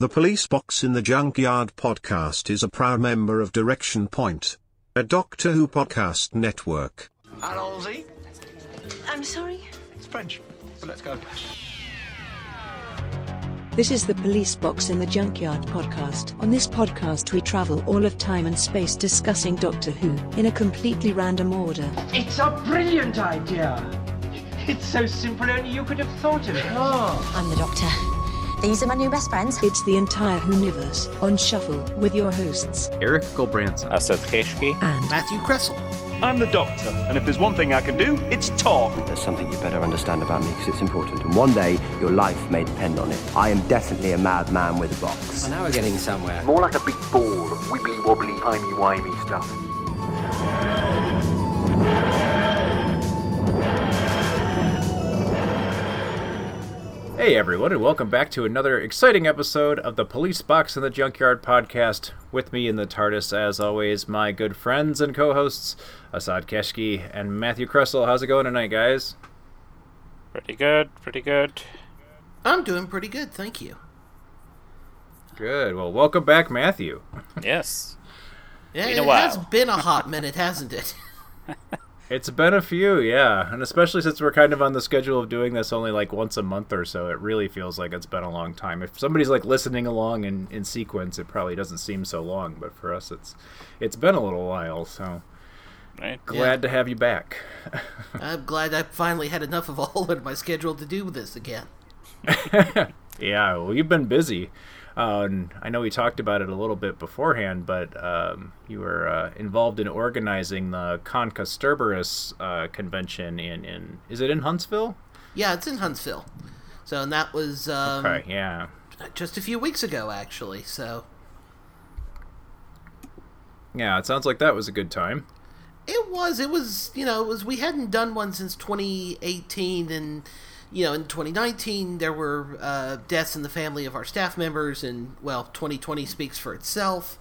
The Police Box in the Junkyard podcast is a proud member of Direction Point, a Doctor Who podcast network. Allons-y. I'm sorry? It's French. But let's go. This is the Police Box in the Junkyard podcast. On this podcast, we travel all of time and space discussing Doctor Who in a completely random order. It's a brilliant idea. It's so simple, only you could have thought of it. Oh. I'm the doctor. These are my new best friends. It's the entire universe on shuffle with your hosts Eric Gulbranson, Asad Kheshki, and Matthew Kresel. I'm the doctor, and if there's one thing I can do, it's talk. There's something you better understand about me because it's important, and one day your life may depend on it. I am definitely a madman with a box. Well, now we're getting somewhere. More like a big ball of wibbly wobbly, timey wimey stuff. Hey everyone, and welcome back to another exciting episode of the Police Box in the Junkyard podcast. With me in the TARDIS, as always, my good friends and co-hosts, Asad Keshki and Matthew Kresel. How's it going tonight, guys? Pretty good, pretty good. I'm doing pretty good, thank you. Good. Well, welcome back, Matthew. Yes. Yeah, Been it a while. has been a hot minute, hasn't it? It's been a few, yeah, and especially since we're kind of on the schedule of doing this only like once a month or so, it really feels like it's been a long time. If somebody's like listening along in, in sequence, it probably doesn't seem so long, but for us, it's it's been a little while. So Right. glad to have you back. I'm glad I finally had enough of all in my schedule to do this again. Yeah, well, you've been busy. Uh, and I know we talked about it a little bit beforehand, but um, you were uh, involved in organizing the Con Kasterborous uh, convention in, in is it in Huntsville? Yeah, it's in Huntsville. So, and that was um, Okay, yeah. just a few weeks ago, actually. So, Yeah, it sounds like that was a good time. It was. It was. You know, it was. We hadn't done one since 2018, and you know, in 2019 there were uh, deaths in the family of our staff members, and well, 2020 speaks for itself.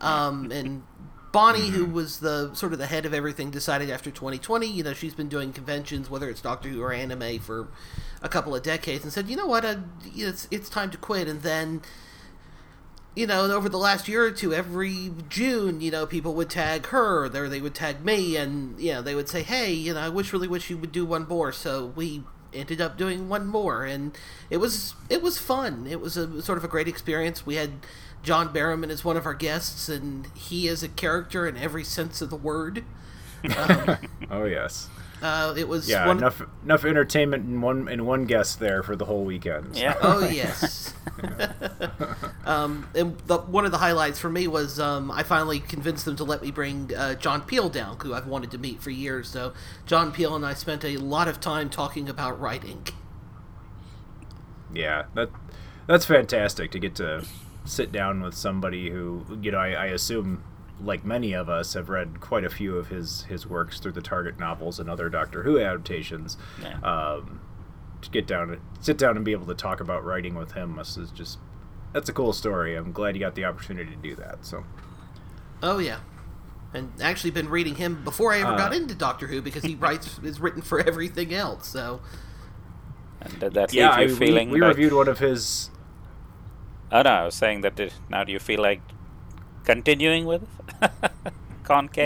Um, and Bonnie, who was the sort of the head of everything, decided after 2020, you know, she's been doing conventions, whether it's Doctor Who or anime, for a couple of decades, and said, you know what, uh, it's it's time to quit. And then you know, over the last year or two, every June, you know, people would tag her, or they would tag me, and you know, they would say, "Hey, you know, I wish, really wish you would do one more." So we ended up doing one more, and it was it was fun. It was a sort of a great experience. We had John Barrowman as one of our guests, and he is a character in every sense of the word. Um, Oh yes. Uh, it was Yeah, one. enough enough entertainment in one in one guest there for the whole weekend. so- Yeah. Oh yes. um, and the, one of the highlights for me was um, I finally convinced them to let me bring uh, John Peel down, who I've wanted to meet for years. So John Peel and I spent a lot of time talking about writing. Yeah, that that's fantastic to get to sit down with somebody who you know I, I assume like many of us have read quite a few of his his works through the Target novels and other Doctor Who adaptations. Yeah. Um, to get down to sit down and be able to talk about writing with him must is just that's a cool story. I'm glad you got the opportunity to do that. So Oh yeah, and actually been reading him before I ever Uh. got into Doctor Who because he writes is written for everything else. So And did that yeah, leave I, feeling we, we like... reviewed one of his. Oh, no, I was saying that it, now do you feel like continuing with Conk?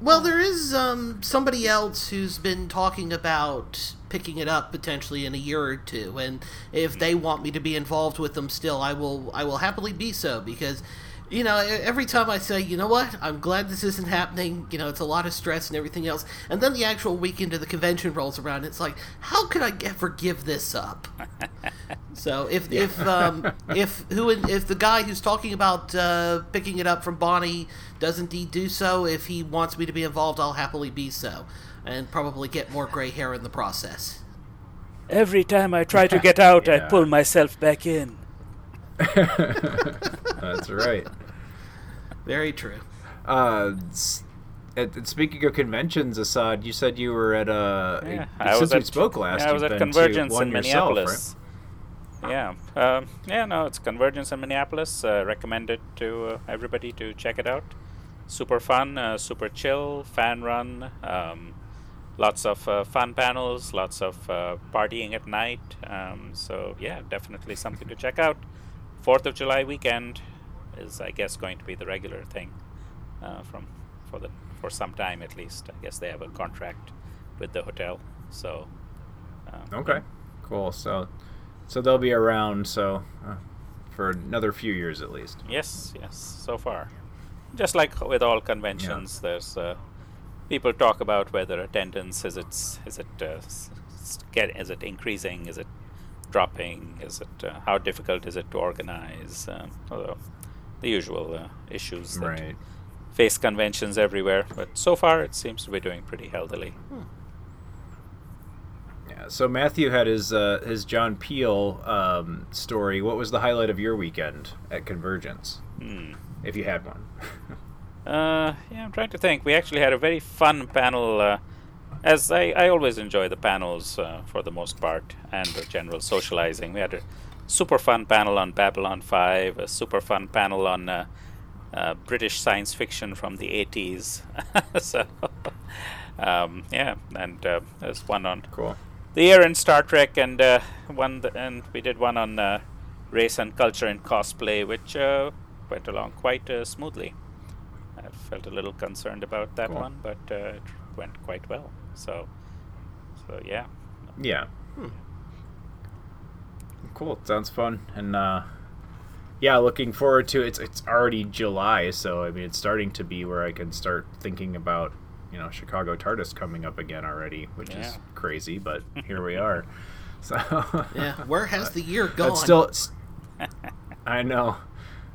Well, there is um, somebody else who's been talking about picking it up potentially in a year or two, and if they want me to be involved with them still, I will. I will happily be so because, you know, e- every time I say, you know what, I'm glad this isn't happening. You know, it's a lot of stress and everything else, and then the actual weekend of the convention rolls around. It's like, how could I ever give this up? So if if um, if who if the guy who's talking about uh, picking it up from Bonnie does indeed do so, if he wants me to be involved, I'll happily be so, and probably get more gray hair in the process. Every time I try to get out, I pull myself back in. That's right. Very true. Uh, and- and speaking of conventions, Asad, you said you were at a. Yeah, since we spoke last. Yeah, I was you've at been to Convergence one in yourself, Minneapolis. Yeah, um, yeah, no, it's Convergence in Minneapolis. Uh, recommended to uh, everybody to check it out. Super fun, uh, super chill, fan run. Um, lots of uh, fun panels, lots of uh, partying at night. Um, so yeah, definitely something to check out. Fourth of July weekend is, I guess, going to be the regular thing uh, from for the for some time at least. I guess they have a contract with the hotel, so. Uh, Okay, cool. So, so they'll be around. So, uh, for another few years at least. Yes, yes, so far. Just like with all conventions, there's uh, people talk about whether attendance is it is it uh, get is it increasing, is it dropping, is it uh, how difficult is it to organize, um, although the usual uh, issues that Right. face conventions everywhere. But so far, it seems to be doing pretty healthily. Yeah. So Matthew had his uh, his John Peel um, story. What was the highlight of your weekend at Convergence, Hmm. if you had one? Uh, yeah, I'm trying to think. We actually had a very fun panel. Uh, as I, I always enjoy the panels uh, for the most part and the general socializing. We had a super fun panel on Babylon 5, a super fun panel on uh, uh, British science fiction from the 80s. so, um, yeah, and uh, there's one on cool. the year in Star Trek, and uh, one th- and we did one on uh, race and culture in cosplay, which uh, went along quite uh, smoothly. I felt a little concerned about that Cool. one, but uh, it went quite well. So, so yeah. Yeah. Cool. It Sounds fun. And uh, yeah, looking forward to it. It's it's already July, so I mean it's starting to be where I can start thinking about you know Chicago TARDIS coming up again already, which Yeah. is crazy, but here we are. So Yeah, where has the year gone? That's still. I know.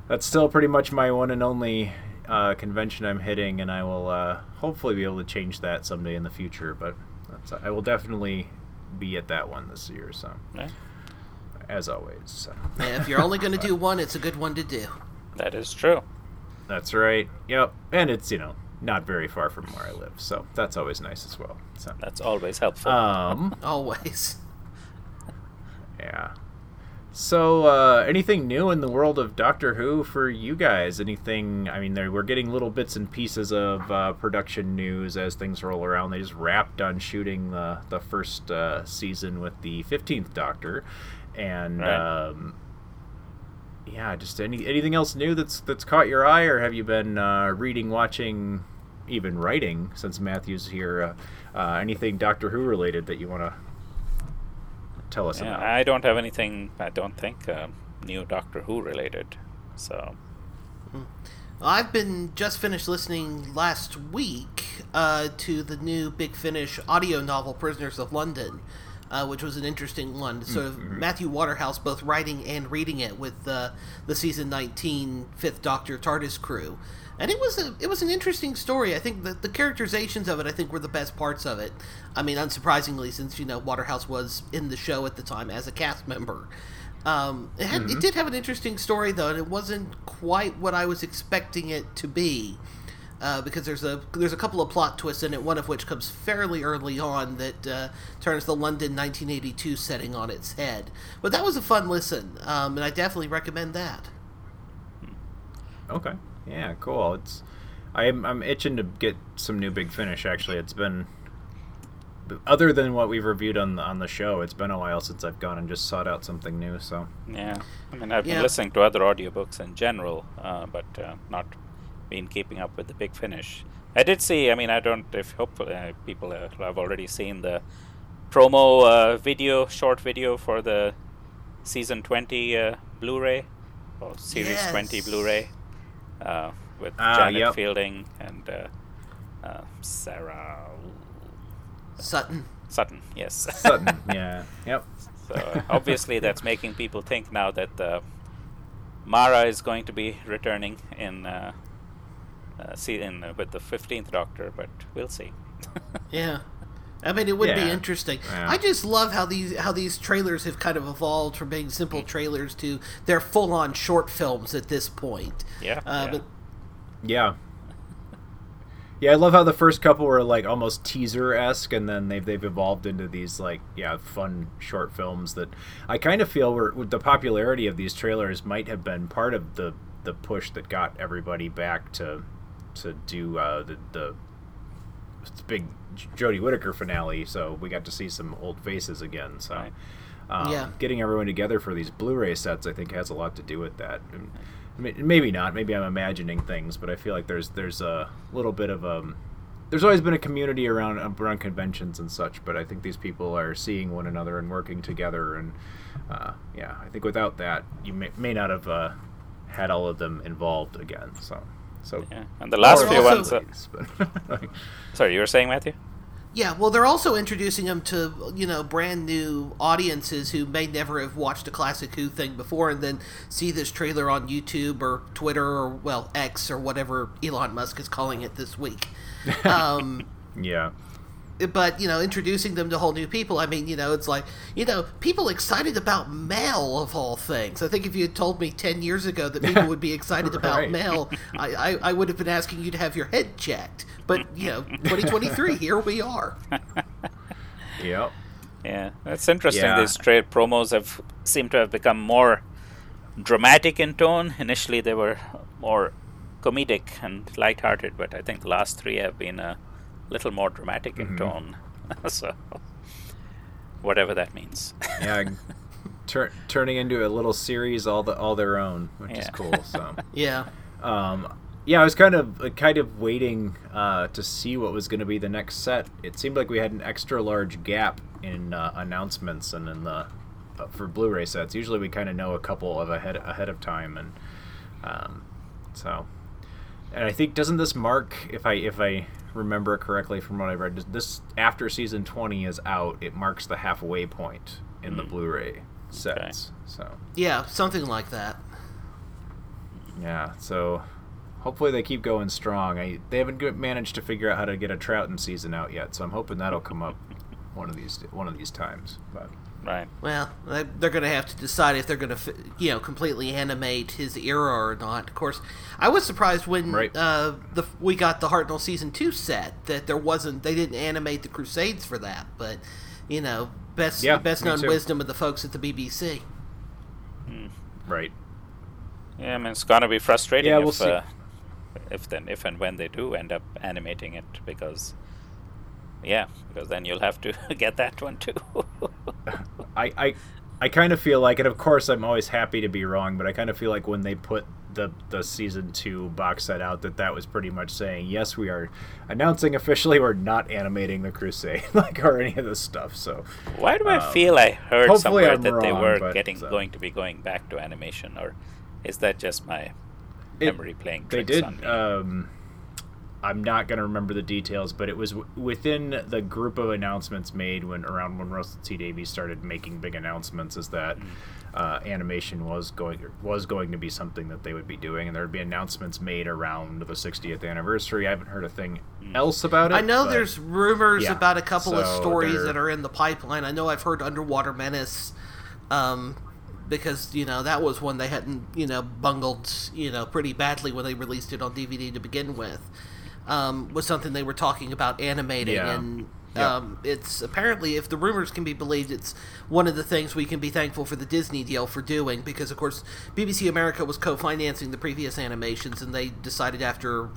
That's still pretty much my one and only uh, convention I'm hitting, and I will uh, hopefully be able to change that someday in the future. But that's, I will definitely be at that one this year. So, Yeah. As always. So. Yeah, if you're only going to do one, it's a good one to do. That is true. That's right. Yep. And it's you know not very far from where I live, so that's always nice as well. So That's always helpful. Um. Always. Yeah. So, uh, anything new in the world of Doctor Who for you guys? Anything? I mean, there, we're getting little bits and pieces of uh, production news as things roll around. They just wrapped on shooting the the first uh, season with the fifteenth Doctor, and Right. um, yeah, just any anything else new that's that's caught your eye, or have you been uh, reading, watching, even writing since Matthew's here? Uh, uh, anything Doctor Who related that you want to tell us Yeah, about? I don't have anything. I don't think uh, new Doctor Who related. So I've been just finished listening last week uh, to the new Big Finish audio novel "Prisoners of London," uh, which was an interesting one. Sort of Mhm. Matthew Waterhouse both writing and reading it with uh, the season 19 Fifth Doctor TARDIS crew, and it was a it was an interesting story. I think the the characterizations of it I think were the best parts of it. I mean, unsurprisingly, since you know Waterhouse was in the show at the time as a cast member. Um, it, had, Mhm. it did have an interesting story though, and it wasn't quite what I was expecting it to be. Uh, because there's a there's a couple of plot twists in it, one of which comes fairly early on that uh, turns the London 1982 setting on its head. But that was a fun listen, um, and I definitely recommend that. Okay. Yeah, cool. It's I'm I'm itching to get some new Big Finish. Actually, it's been other than what we've reviewed on the on the show. It's been a while since I've gone and just sought out something new. So yeah, I mean I've been listening to other audiobooks in general, uh, but uh, not been keeping up with the Big Finish. I did see. I mean, I don't. If hopefully uh, people uh, have already seen the promo uh, video, short video for the season 20 uh, Blu-ray or series 20 Blu-ray uh, with Ah, Janet yep. Fielding and uh, uh, Sarah Sutton. Sutton. Yes. Sutton. yeah. Yep. So obviously, that's making people think now that uh, Mara is going to be returning in uh, see in uh, with the fifteenth Doctor, but we'll see. Yeah. I mean, it would be interesting. Yeah. I just love how these how these trailers have kind of evolved from being simple trailers to they're full on short films at this point. Yeah, Uh, yeah. But Yeah. Yeah, I love how the first couple were like almost teaser esque, and then they've they've evolved into these like yeah fun short films that I kind of feel were with the popularity of these trailers might have been part of the the push that got everybody back to to do uh, the the big Jodie Whittaker finale. So we got to see some old faces again. So. Um, Yeah. Getting everyone together for these Blu-ray sets, I think, has a lot to do with that. And, I mean, maybe not. Maybe I'm imagining things, but I feel like there's there's a little bit of um. There's always been a community around around conventions and such, but I think these people are seeing one another and working together, and uh, yeah, I think without that, you may, may not have uh, had all of them involved again. So, so Yeah, and the last few also- ones. Uh, but- sorry, you were saying, Matthew? Yeah, well, they're also introducing them to you know brand new audiences who may never have watched a classic Who thing before, and then see this trailer on YouTube or Twitter or well X or whatever Elon Musk is calling it this week. Um, yeah. But you know, introducing them to whole new people. I mean, you know, it's like you know, people excited about mail of all things. I think if you had told me ten years ago that people would be excited about mail, I, I, I would have been asking you to have your head checked. But you know, 2023, here we are. Yep. Yeah, that's interesting. Yeah. These trade promos have seem to have become more dramatic in tone. Initially, they were more comedic and lighthearted, but I think the last three have been a little more dramatic in Mhm. tone. so, whatever that means. yeah, tur- turning into a little series all the all their own, which is cool. So Yeah. um, yeah, I was kind of uh, kind of waiting uh, to see what was going to be the next set. It seemed like we had an extra large gap in uh, announcements and in the uh, for Blu-ray sets. Usually, we kind of know a couple of ahead ahead of time, and um, so. And I think doesn't this mark, if I if I remember it correctly from what I read, this after season twenty is out, it marks the halfway point in the hmm. Blu-ray sets. So Yeah, something like that. yeah, so hopefully they keep going strong. I they haven't good, managed to figure out how to get a Troughton season out yet, so I'm hoping that'll come up one of these one of these times. But right. Well, they- they're going to have to decide if they're going to, you know, completely animate his era or not. Of course, I was surprised when Right. uh, the we got the Hartnell season two set that there wasn't they didn't animate the Crusades for that. But you know, best Yeah, best known too. wisdom of the folks at the BBC. right. Yeah, I mean it's gonna be frustrating Yeah, if we'll see. uh, if then if and when they do end up animating it because yeah, because then you'll have to get that one too. I, I I kind of feel like, and of course I'm always happy to be wrong, but I kind of feel like when they put the the season two box set out, that that was pretty much saying yes, we are announcing officially we're not animating the Crusade, like or any of this stuff. So Why do I um, feel I heard somewhere I'm that they were but, getting uh, going to be going back to animation, or is that just my It- memory playing They tricks did. on me? Um, I'm not going to remember the details, but it was w- within the group of announcements made when around when Russell T Davies started making big announcements. Is that Mm. uh, animation was going was going to be something that they would be doing, and there would be announcements made around the 60th anniversary. I haven't heard a thing Mm. else about it. I know but- there's rumors yeah, about a couple of stories they're- that are in the pipeline. I know I've heard Underwater Menace, um, because you know that was one they hadn't you know bungled you know pretty badly when they released it on DVD to begin with. Um, was something they were talking about animating, Yeah. and Yeah. um, it's apparently, if the rumors can be believed, it's one of the things we can be thankful for the Disney deal for doing because, of course, BBC America was co-financing the previous animations, and they decided after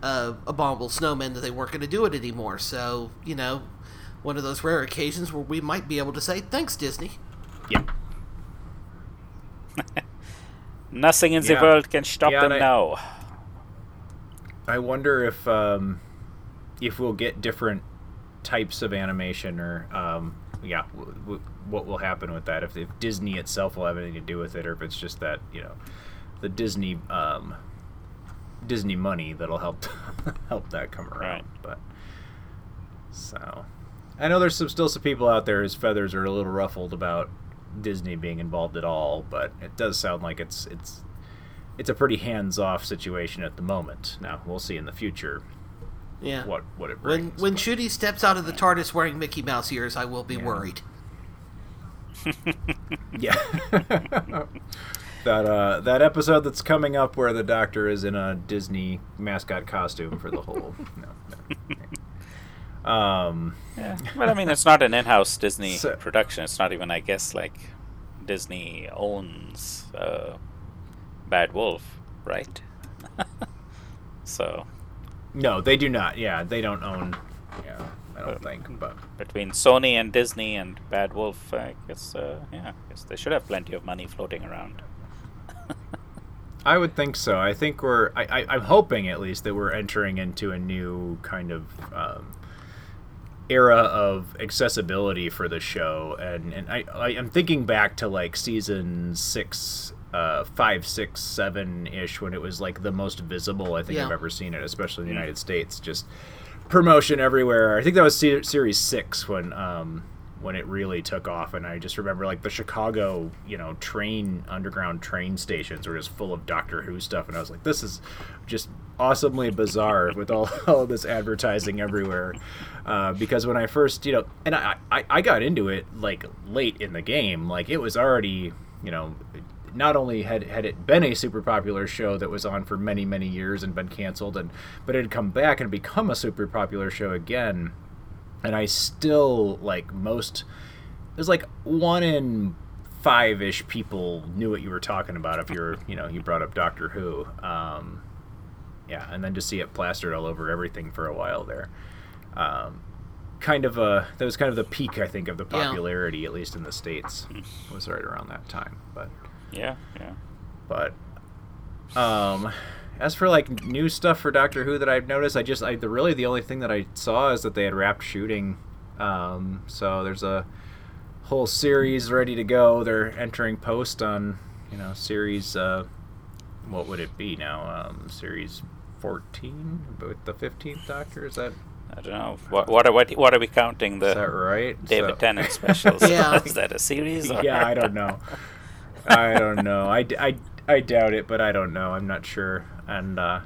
uh, Abominable Snowmen that they weren't going to do it anymore. So, you know, one of those rare occasions where we might be able to say thanks, Disney. Yeah. Nothing in the world can stop Yeah, them I- now. I wonder if um, if we'll get different types of animation, or um, yeah, w- w- what will happen with that? If, if Disney itself will have anything to do with it, or if it's just that you know, the Disney um, Disney money that'll help help that come around. Right. But so, I know there's some still some people out there whose feathers are a little ruffled about Disney being involved at all, but it does sound like it's it's it's a pretty hands-off situation at the moment. Now we'll see in the future Yeah. what what it When brings. when Ncuti steps out of the TARDIS wearing Mickey Mouse ears, I will be Yeah. worried. yeah, that uh, that episode that's coming up where the Doctor is in a Disney mascot costume for the whole. no, no. Um, Yeah. Well, I mean, it's not an in-house Disney So- production. It's not even, I guess, like Disney owns uh, Bad Wolf, right? so no, they do not. Yeah, they don't own. Yeah, I don't think. But between Sony and Disney and Bad Wolf, I guess uh, yeah, I guess they should have plenty of money floating around. I would think so. I think we're. I, I, I'm hoping at least that we're entering into a new kind of um, era of accessibility for the show, and and I, I am thinking back to like season six, uh, five, six, seven ish when it was like the most visible I think Yeah. I've ever seen it, especially in the United States. Just promotion everywhere. I think that was se- series six when um when it really took off, and I just remember like the Chicago, you know, train underground train stations were just full of Doctor Who stuff, and I was like, this is just awesomely bizarre with all, all this advertising everywhere. Uh, because when I first, you know, and I, I I got into it like late in the game, like it was already, you know. Not only had had it been a super popular show that was on for many many years and been canceled, and but it had come back and become a super popular show again, and I still like most. It was like one in five ish people knew what you were talking about if you're you know you brought up Doctor Who. Um, yeah, and then to see it plastered all over everything for a while there. Um, kind of a that was kind of the peak I think of the Yeah. popularity at least in the states was right around that time. But Yeah, yeah. but um as for like new stuff for Doctor Who that I've noticed, I just I the really the only thing that I saw is that they had wrapped shooting. Um, so there's a whole series ready to go. They're entering post on you know series uh, what would it be now? Um, series 14 with the 15th Doctor. Is that I don't know. What what are what, what are we counting the is that right? David So- Tennant specials? Yeah. is that a series? Or? yeah, I don't know. I don't know. I, I, I doubt it, but I don't know. I'm not sure. And uh,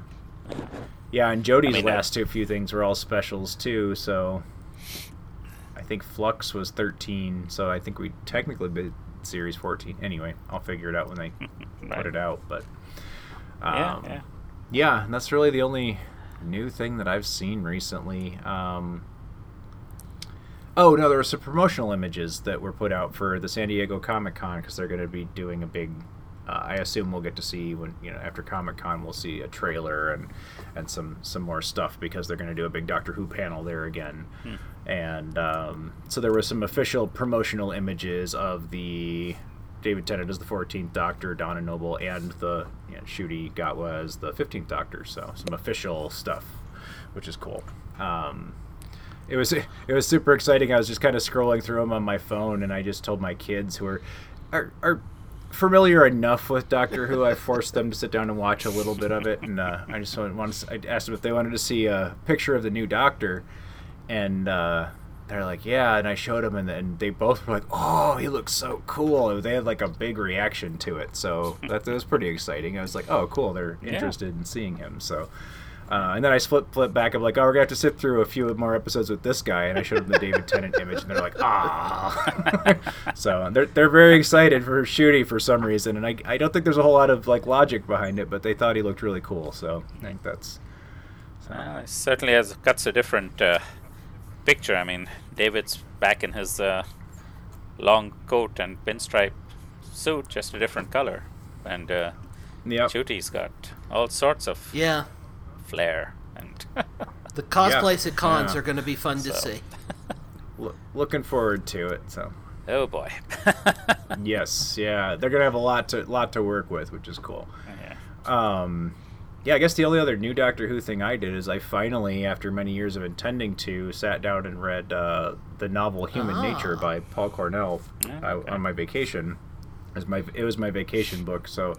yeah, and Jodie's I mean, last two few things were all specials too. So I think Flux was 13. So I think we technically been series 14. Anyway, I'll figure it out when they Right. put it out. But Yeah, um, yeah. yeah, and that's really the only new thing that I've seen recently. Um, oh no, there were some promotional images that were put out for the San Diego Comic Con because they're going to be doing a big. Uh, I assume we'll get to see when you know after Comic Con we'll see a trailer and and some some more stuff because they're going to do a big Doctor Who panel there again. And um, so there were some official promotional images of the David Tennant as the 14th Doctor, Donna Noble, and the you know, Ncuti Gatwa as the 15th Doctor. So some official stuff, which is cool. Um, it was it was super exciting. I was just kind of scrolling through them on my phone, and I just told my kids who are are, are familiar enough with Doctor Who. I forced them to sit down and watch a little bit of it, and uh, I just wanted, to, I asked them if they wanted to see a picture of the new Doctor, and uh, they're like, "Yeah," and I showed them, and then they both were like, "Oh, he looks so cool!" They had like a big reaction to it, so that, that was pretty exciting. I was like, "Oh, cool! They're Yeah. interested in seeing him." So. Uh, and then I flip flip back. I'm like, oh, we're gonna have to sit through a few more episodes with this guy, and I showed them the David Tennant image, and they're like, ah. so they're they're very excited for Ncuti for some reason, and I, I don't think there's a whole lot of like logic behind it, but they thought he looked really cool, so I think that's Uh, it certainly has cuts a different uh, picture. I mean, David's back in his uh, long coat and pinstripe suit, just a different color, and uh, Yep. Ncuti's got all sorts of Yeah. Flair and The cosplays Yeah. at cons Yeah. are going to be fun to see. Lo- looking forward to it. So oh boy. yes, yeah, they're gonna have a lot to lot to work with, which is cool. yeah. Um, yeah, I guess the only other new Doctor Who thing I did is I finally, after many years of intending to, sat down and read uh, the novel Human Nature Ah. by Paul Cornell Yeah, uh, on my vacation. It was my it was my vacation book, so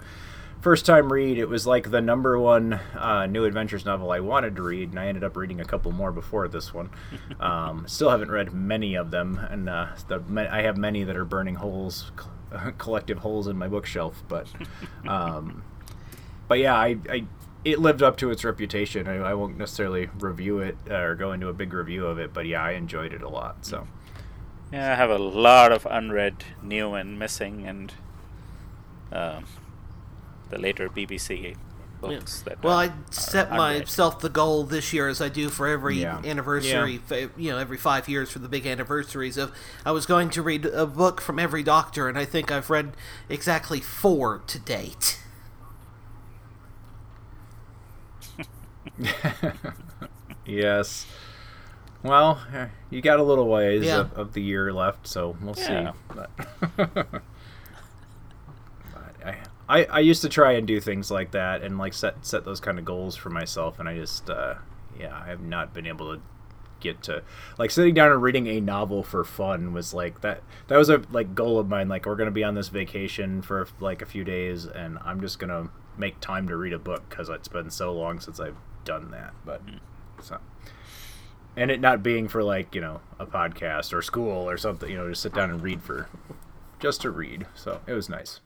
first time read. It was like the number one uh, new adventures novel I wanted to read, and I ended up reading a couple more before this one. um, still haven't read many of them, and uh, the, I have many that are burning holes, collective holes in my bookshelf, but. Um, but yeah, I, I it lived up to its reputation. I, I won't necessarily review it uh, or go into a big review of it, but yeah, I enjoyed it a lot. So Yeah, I have a lot of unread, new and missing, and um, the later BBC books. That Well, uh, I set unread. myself the goal this year, as I do for every Yeah. anniversary, fa- you know, every five years for the big anniversaries. Of I was going to read a book from every Doctor, and I think I've read exactly four to date. yes, Well, eh, you got a little ways Yeah. of, of the year left, so we'll Yeah. see. I, I used to try and do things like that and like set set those kind of goals for myself, and I just uh, yeah, I have not been able to get to like sitting down and reading a novel for fun was like that that was a like goal of mine like we're going to be on this vacation for like a few days and i'm just going to make time to read a book because it's been so long since i've done that but so. And it not being for like you know a podcast or school or something you know just sit down and read for just to read so it was nice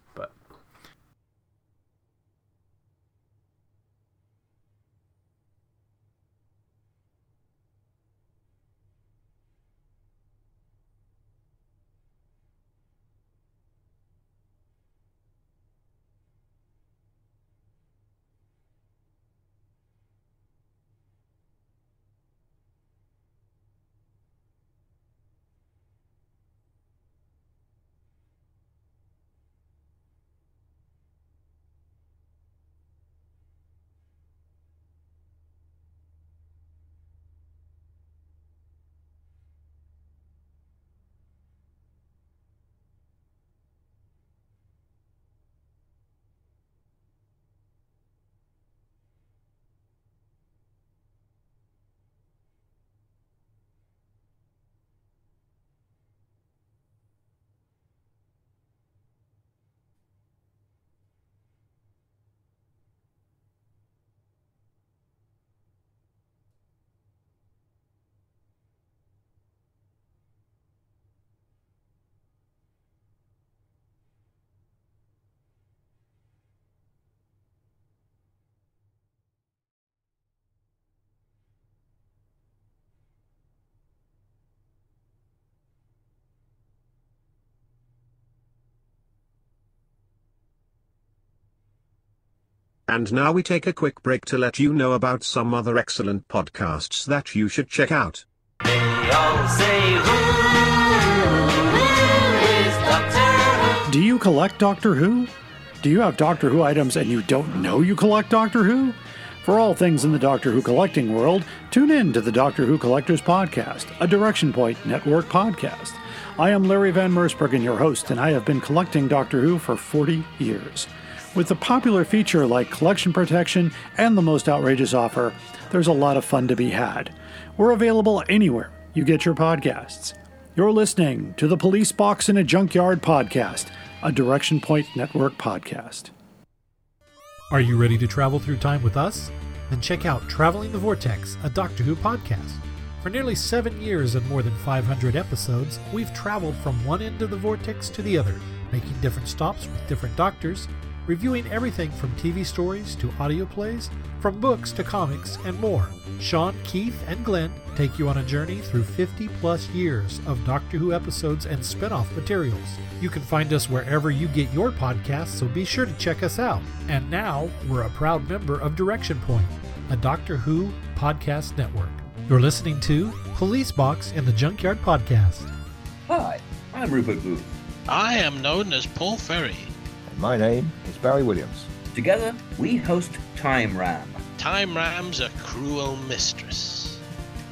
And now we take a quick break to let you know about some other excellent podcasts that you should check out. Do you collect Doctor Who? Do you have Doctor Who items and you don't know you collect Doctor Who? For all things in the Doctor Who collecting world, tune in to the Doctor Who Collectors Podcast, a Direction Point Network podcast. I am Larry Van Mersbergen, your host, and I have been collecting Doctor Who for 40 years. With a popular feature like collection protection and the most outrageous offer, there's a lot of fun to be had. We're available anywhere you get your podcasts. You're listening to the Police Box in a Junkyard podcast, a Direction Point Network podcast. Are you ready to travel through time with us? Then check out Traveling the Vortex, a Doctor Who podcast. For nearly seven years and more than 500 episodes, we've traveled from one end of the vortex to the other, making different stops with different doctors, reviewing everything from TV stories to audio plays, from books to comics, and more. Sean, Keith, and Glenn take you on a journey through 50 plus years of Doctor Who episodes and spin off materials. You can find us wherever you get your podcasts, so be sure to check us out. And now, we're a proud member of Direction Point, a Doctor Who podcast network. You're listening to Police Box in the Junkyard Podcast. Hi, I'm Rupert Booth. I am known as Paul Ferry. My name is Barry Williams. Together, we host Time Ram. Time Ram's a cruel mistress.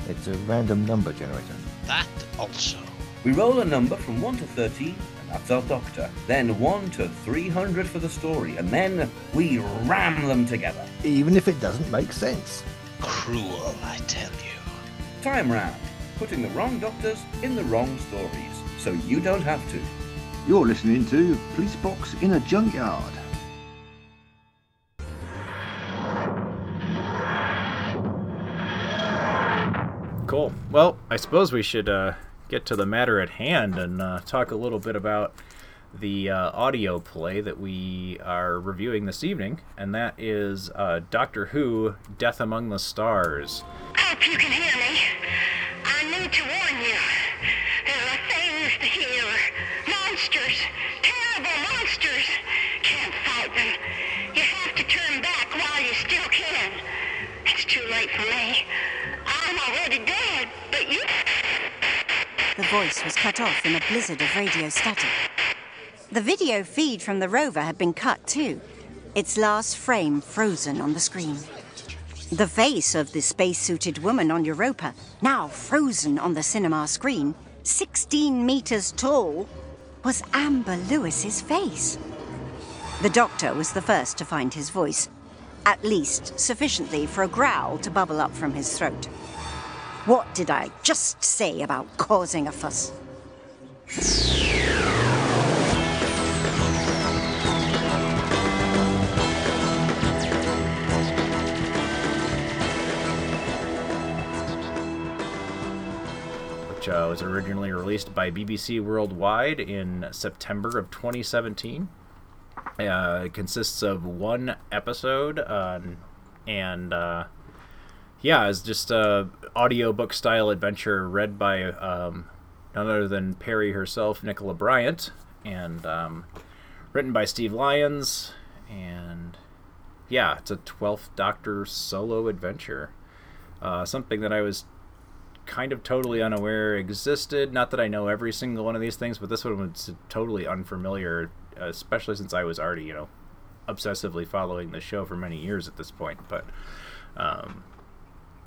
It's a random number generator. That also. We roll a number from 1 to 13, and that's our doctor. Then 1 to 300 for the story, and then we ram them together. Even if it doesn't make sense. Cruel, I tell you. Time Ram, putting the wrong doctors in the wrong stories, so you don't have to. You're listening to Police Box in a Junkyard. Cool. Well, I suppose we should uh, get to the matter at hand and uh, talk a little bit about the uh, audio play that we are reviewing this evening, and that is uh, Doctor Who Death Among the Stars. Hope you can hear me. I need to warn you. There are things here. Monsters. Terrible monsters. Can't fight them. You have to turn back while you still can. It's too late for me. I'm already dead, but you... The voice was cut off in a blizzard of radio static. The video feed from the rover had been cut too, its last frame frozen on the screen. The face of the spacesuited woman on Europa, now frozen on the cinema screen, 16 meters tall, was Amber Lewis's face. The doctor was the first to find his voice, at least sufficiently for a growl to bubble up from his throat. What did I just say about causing a fuss? Which uh, was originally released by BBC Worldwide in September of 2017. Uh, it consists of one episode, um, and uh, yeah, it's just a audiobook style adventure read by um, none other than Peri herself, Nicola Bryant, and um, written by Steve Lyons. And yeah, it's a 12th Doctor solo adventure. Uh, something that I was kind of totally unaware existed. Not that I know every single one of these things, but this one was totally unfamiliar, especially since I was already, you know, obsessively following the show for many years at this point. But, um,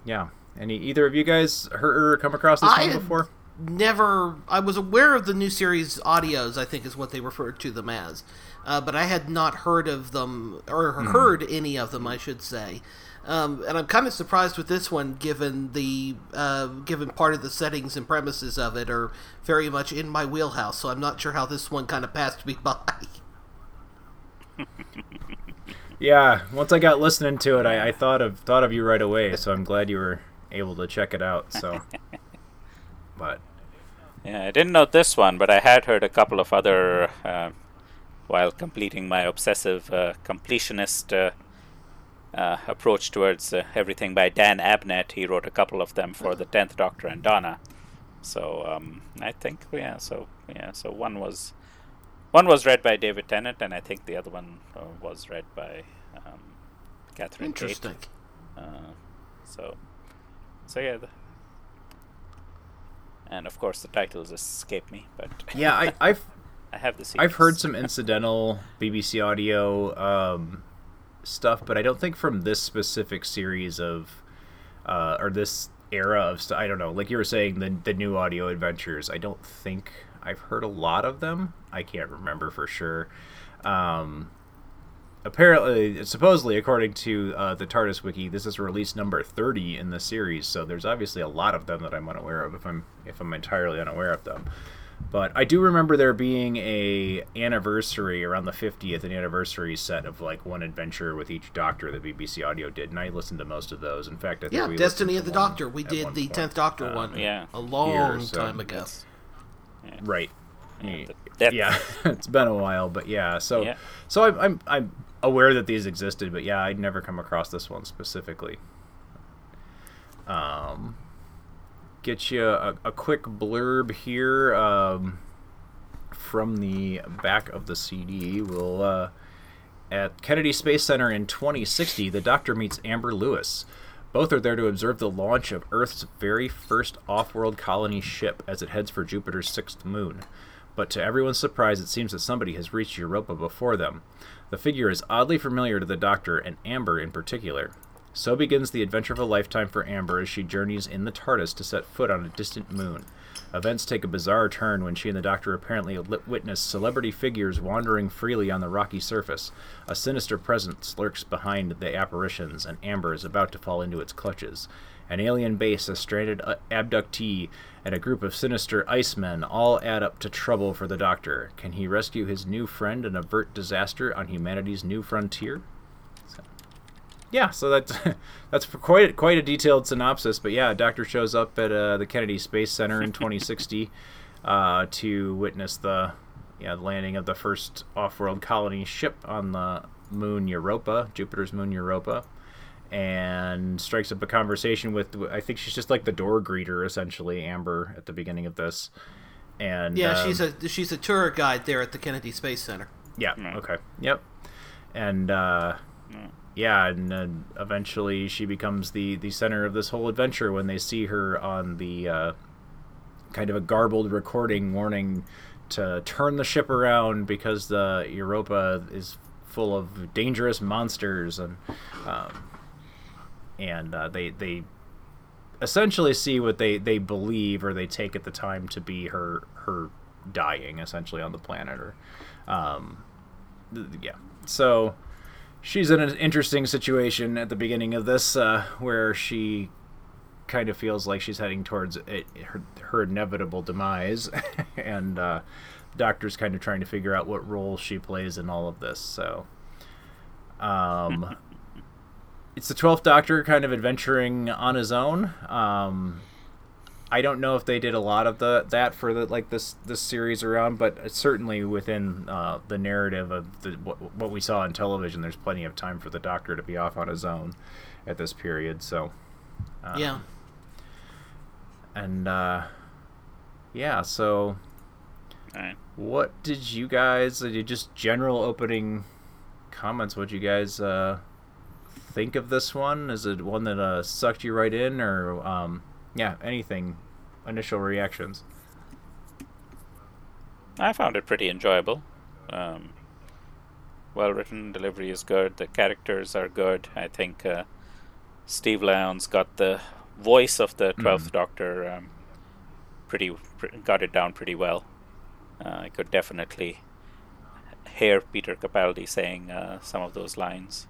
yeah. Any either of you guys heard or come across this I one before? Never. I was aware of the new series audios. I think is what they referred to them as, uh, but I had not heard of them or Hmm. heard any of them. I should say. Um, and I'm kind of surprised with this one, given the uh, given part of the settings and premises of it are very much in my wheelhouse. So I'm not sure how this one kind of passed me by. Yeah, once I got listening to it, I, I thought of thought of you right away. So I'm glad you were able to check it out. So, but Yeah, I didn't know this one, but I had heard a couple of other uh, while completing my obsessive uh, completionist uh, approach towards uh, everything by Dan Abnett. He wrote a couple of them for the Tenth Doctor and Donna. So um, I think yeah, so yeah, so one was one was read by David Tennant, and I think the other one uh, was read by um, Catherine. Tate. Interesting. Uh, so so yeah. The, and of course, the titles escape me, but yeah, I, I've I have the I've heard some incidental BBC audio um, stuff, but I don't think from this specific series of uh, or this era of I don't know. Like you were saying, the the new audio adventures. I don't think I've heard a lot of them. I can't remember for sure. Um, apparently, supposedly, according to uh, the TARDIS wiki, this is release number thirty in the series. So there's obviously a lot of them that I'm unaware of. If I'm if I'm entirely unaware of them. But I do remember there being a anniversary around the 50th an anniversary set of like one adventure with each Doctor that BBC Audio did, and I listened to most of those. In fact, I think yeah, we Destiny of the Doctor. We did the tenth Doctor Uh, one. yeah. a long Here, so time ago. Right. Yeah, Yeah, the yeah. it's been a while, but yeah. So, Yeah. so I'm, I'm I'm aware that these existed, but yeah, I'd never come across this one specifically. Um, get you a, a quick blurb here um, from the back of the CD. We'll uh, at Kennedy Space Center in 2060, the Doctor meets Amber Lewis. Both are there to observe the launch of Earth's very first off world colony ship as it heads for Jupiter's sixth moon. But to everyone's surprise, it seems that somebody has reached Europa before them. The figure is oddly familiar to the Doctor, and Amber in particular. So begins the adventure of a lifetime for Amber as she journeys in the TARDIS to set foot on a distant moon. Events take a bizarre turn when she and the Doctor apparently witness celebrity figures wandering freely on the rocky surface. A sinister presence lurks behind the apparitions, and Amber is about to fall into its clutches. An alien base, a stranded uh, abductee, and a group of sinister icemen all add up to trouble for the Doctor. Can he rescue his new friend and avert disaster on humanity's new frontier? Yeah, so that's that's quite quite a detailed synopsis. But yeah, Doctor shows up at uh, the Kennedy Space Center in 2060 uh, to witness the yeah the landing of the first off-world colony ship on the moon Europa, Jupiter's moon Europa, and strikes up a conversation with I think she's just like the door greeter essentially, Amber at the beginning of this. And Yeah, um, she's a she's a tour guide there at the Kennedy Space Center. yeah. Okay. Yep. And uh, yeah, and then eventually she becomes the the center of this whole adventure when they see her on the uh, kind of a garbled recording warning to turn the ship around because the Europa is full of dangerous monsters and. Um, and uh, they they essentially see what they they believe or they take at the time to be her her dying essentially on the planet or um, yeah so she's in an interesting situation at the beginning of this uh, where she kind of feels like she's heading towards it, her, her inevitable demise. And uh, the doctor's kind of trying to figure out what role she plays in all of this so um, it's the 12th doctor kind of adventuring on his own. Um, I don't know if they did a lot of the that for the like this this series around, but certainly within uh, the narrative of the what, what we saw on television, there's plenty of time for the Doctor to be off on his own at this period. So, um, yeah, and uh, yeah, so what did you guys? Uh, just general opening comments. What you guys uh, think of this one? Is it one that uh, sucked you right in, or um, yeah, anything, initial reactions. I found it pretty enjoyable. Um, well written, delivery is good, the characters are good. I think uh, Steve Lyons got the voice of the 12th mm. Doctor um, pretty, got it down pretty well. Uh, I could definitely hear Peter Capaldi saying uh, some of those lines.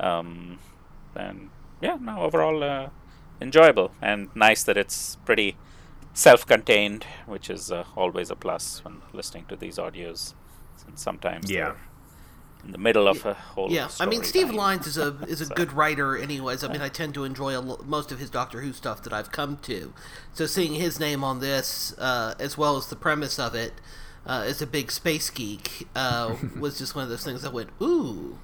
Um, and yeah, no, overall, uh, enjoyable and nice that it's pretty self-contained, which is uh, always a plus when listening to these audios. Since sometimes yeah. in the middle of a whole yeah. I mean, Steve Lyons is a is a so. good writer, anyways. I mean, I tend to enjoy lo- most of his Doctor Who stuff that I've come to. So seeing his name on this, uh, as well as the premise of it, uh, as a big space geek, uh, was just one of those things that went ooh.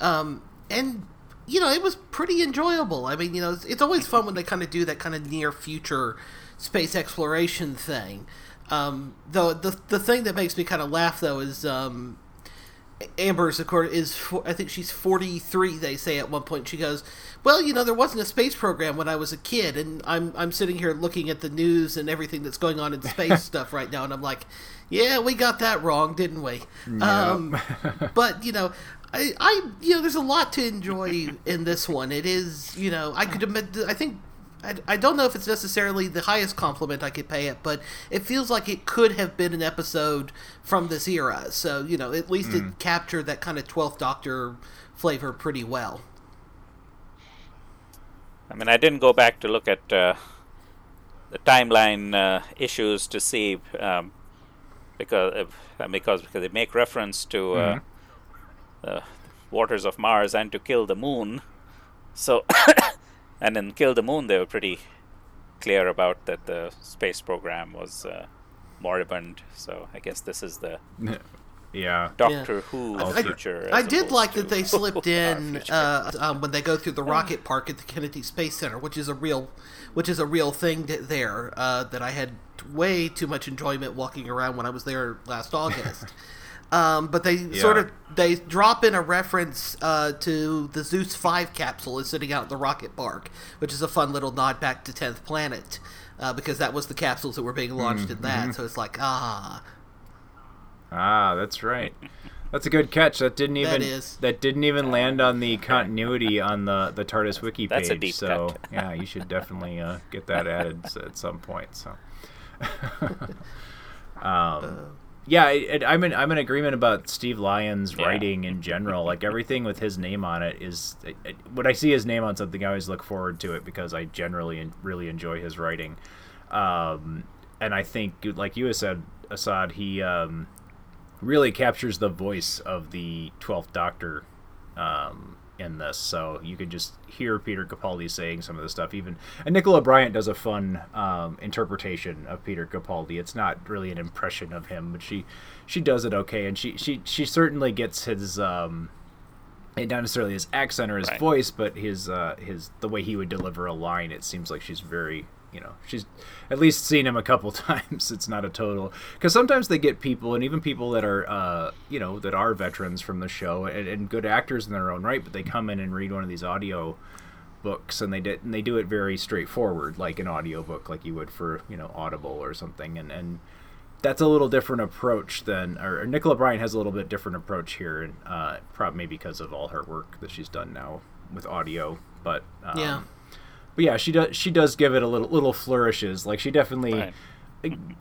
Um, and you know, it was pretty enjoyable. I mean, you know, it's, it's always fun when they kind of do that kind of near future space exploration thing. Um, though the the thing that makes me kind of laugh though is um, Amber's of course is I think she's 43 they say at one point she goes well you know there wasn't a space program when I was a kid and I'm I'm sitting here looking at the news and everything that's going on in space stuff right now and I'm like yeah we got that wrong didn't we um, but you know I, I, you know, there's a lot to enjoy in this one. It is, you know, I could admit, I think, I, I don't know if it's necessarily the highest compliment I could pay it, but it feels like it could have been an episode from this era. So, you know, at least mm. it captured that kind of 12th Doctor flavor pretty well. I mean, I didn't go back to look at uh, the timeline uh, issues to see um, because uh, because because they make reference to. Mm-hmm the waters of Mars and to kill the moon. So, and in Kill the Moon, they were pretty clear about that the space program was uh, moribund. So I guess this is the yeah Doctor yeah. Who I, future. I, I did like that they slipped in uh, um, when they go through the rocket park at the Kennedy Space Center, which is a real, which is a real thing there uh, that I had way too much enjoyment walking around when I was there last August. Um, but they yeah. sort of they drop in a reference uh, to the Zeus Five capsule is sitting out in the rocket park, which is a fun little nod back to Tenth Planet, uh, because that was the capsules that were being launched mm-hmm. in that. So it's like ah, ah, that's right. That's a good catch. That didn't even that, is. that didn't even land on the continuity on the the TARDIS wiki page. That's a deep so cut. yeah, you should definitely uh, get that added at some point. So. um, uh, yeah, it, I'm in I'm in agreement about Steve Lyons' yeah. writing in general. Like everything with his name on it is it, it, when I see his name on something, I always look forward to it because I generally really enjoy his writing. Um, and I think, like you said, Asad, he um, really captures the voice of the Twelfth Doctor um, in this. So you can just hear Peter Capaldi saying some of the stuff. Even and Nicola Bryant does a fun um, interpretation of Peter Capaldi. It's not really an impression of him, but she she does it okay, and she she she certainly gets his. Um, not necessarily his accent or his right. voice, but his uh, his the way he would deliver a line. It seems like she's very you know she's at least seen him a couple times it's not a total because sometimes they get people and even people that are uh, you know that are veterans from the show and, and, good actors in their own right but they come in and read one of these audio books and they did and they do it very straightforward like an audio book like you would for you know audible or something and and that's a little different approach than or Nicola Bryant has a little bit different approach here and uh, probably because of all her work that she's done now with audio, but um, Yeah. But yeah, she does she does give it a little little flourishes. Like she definitely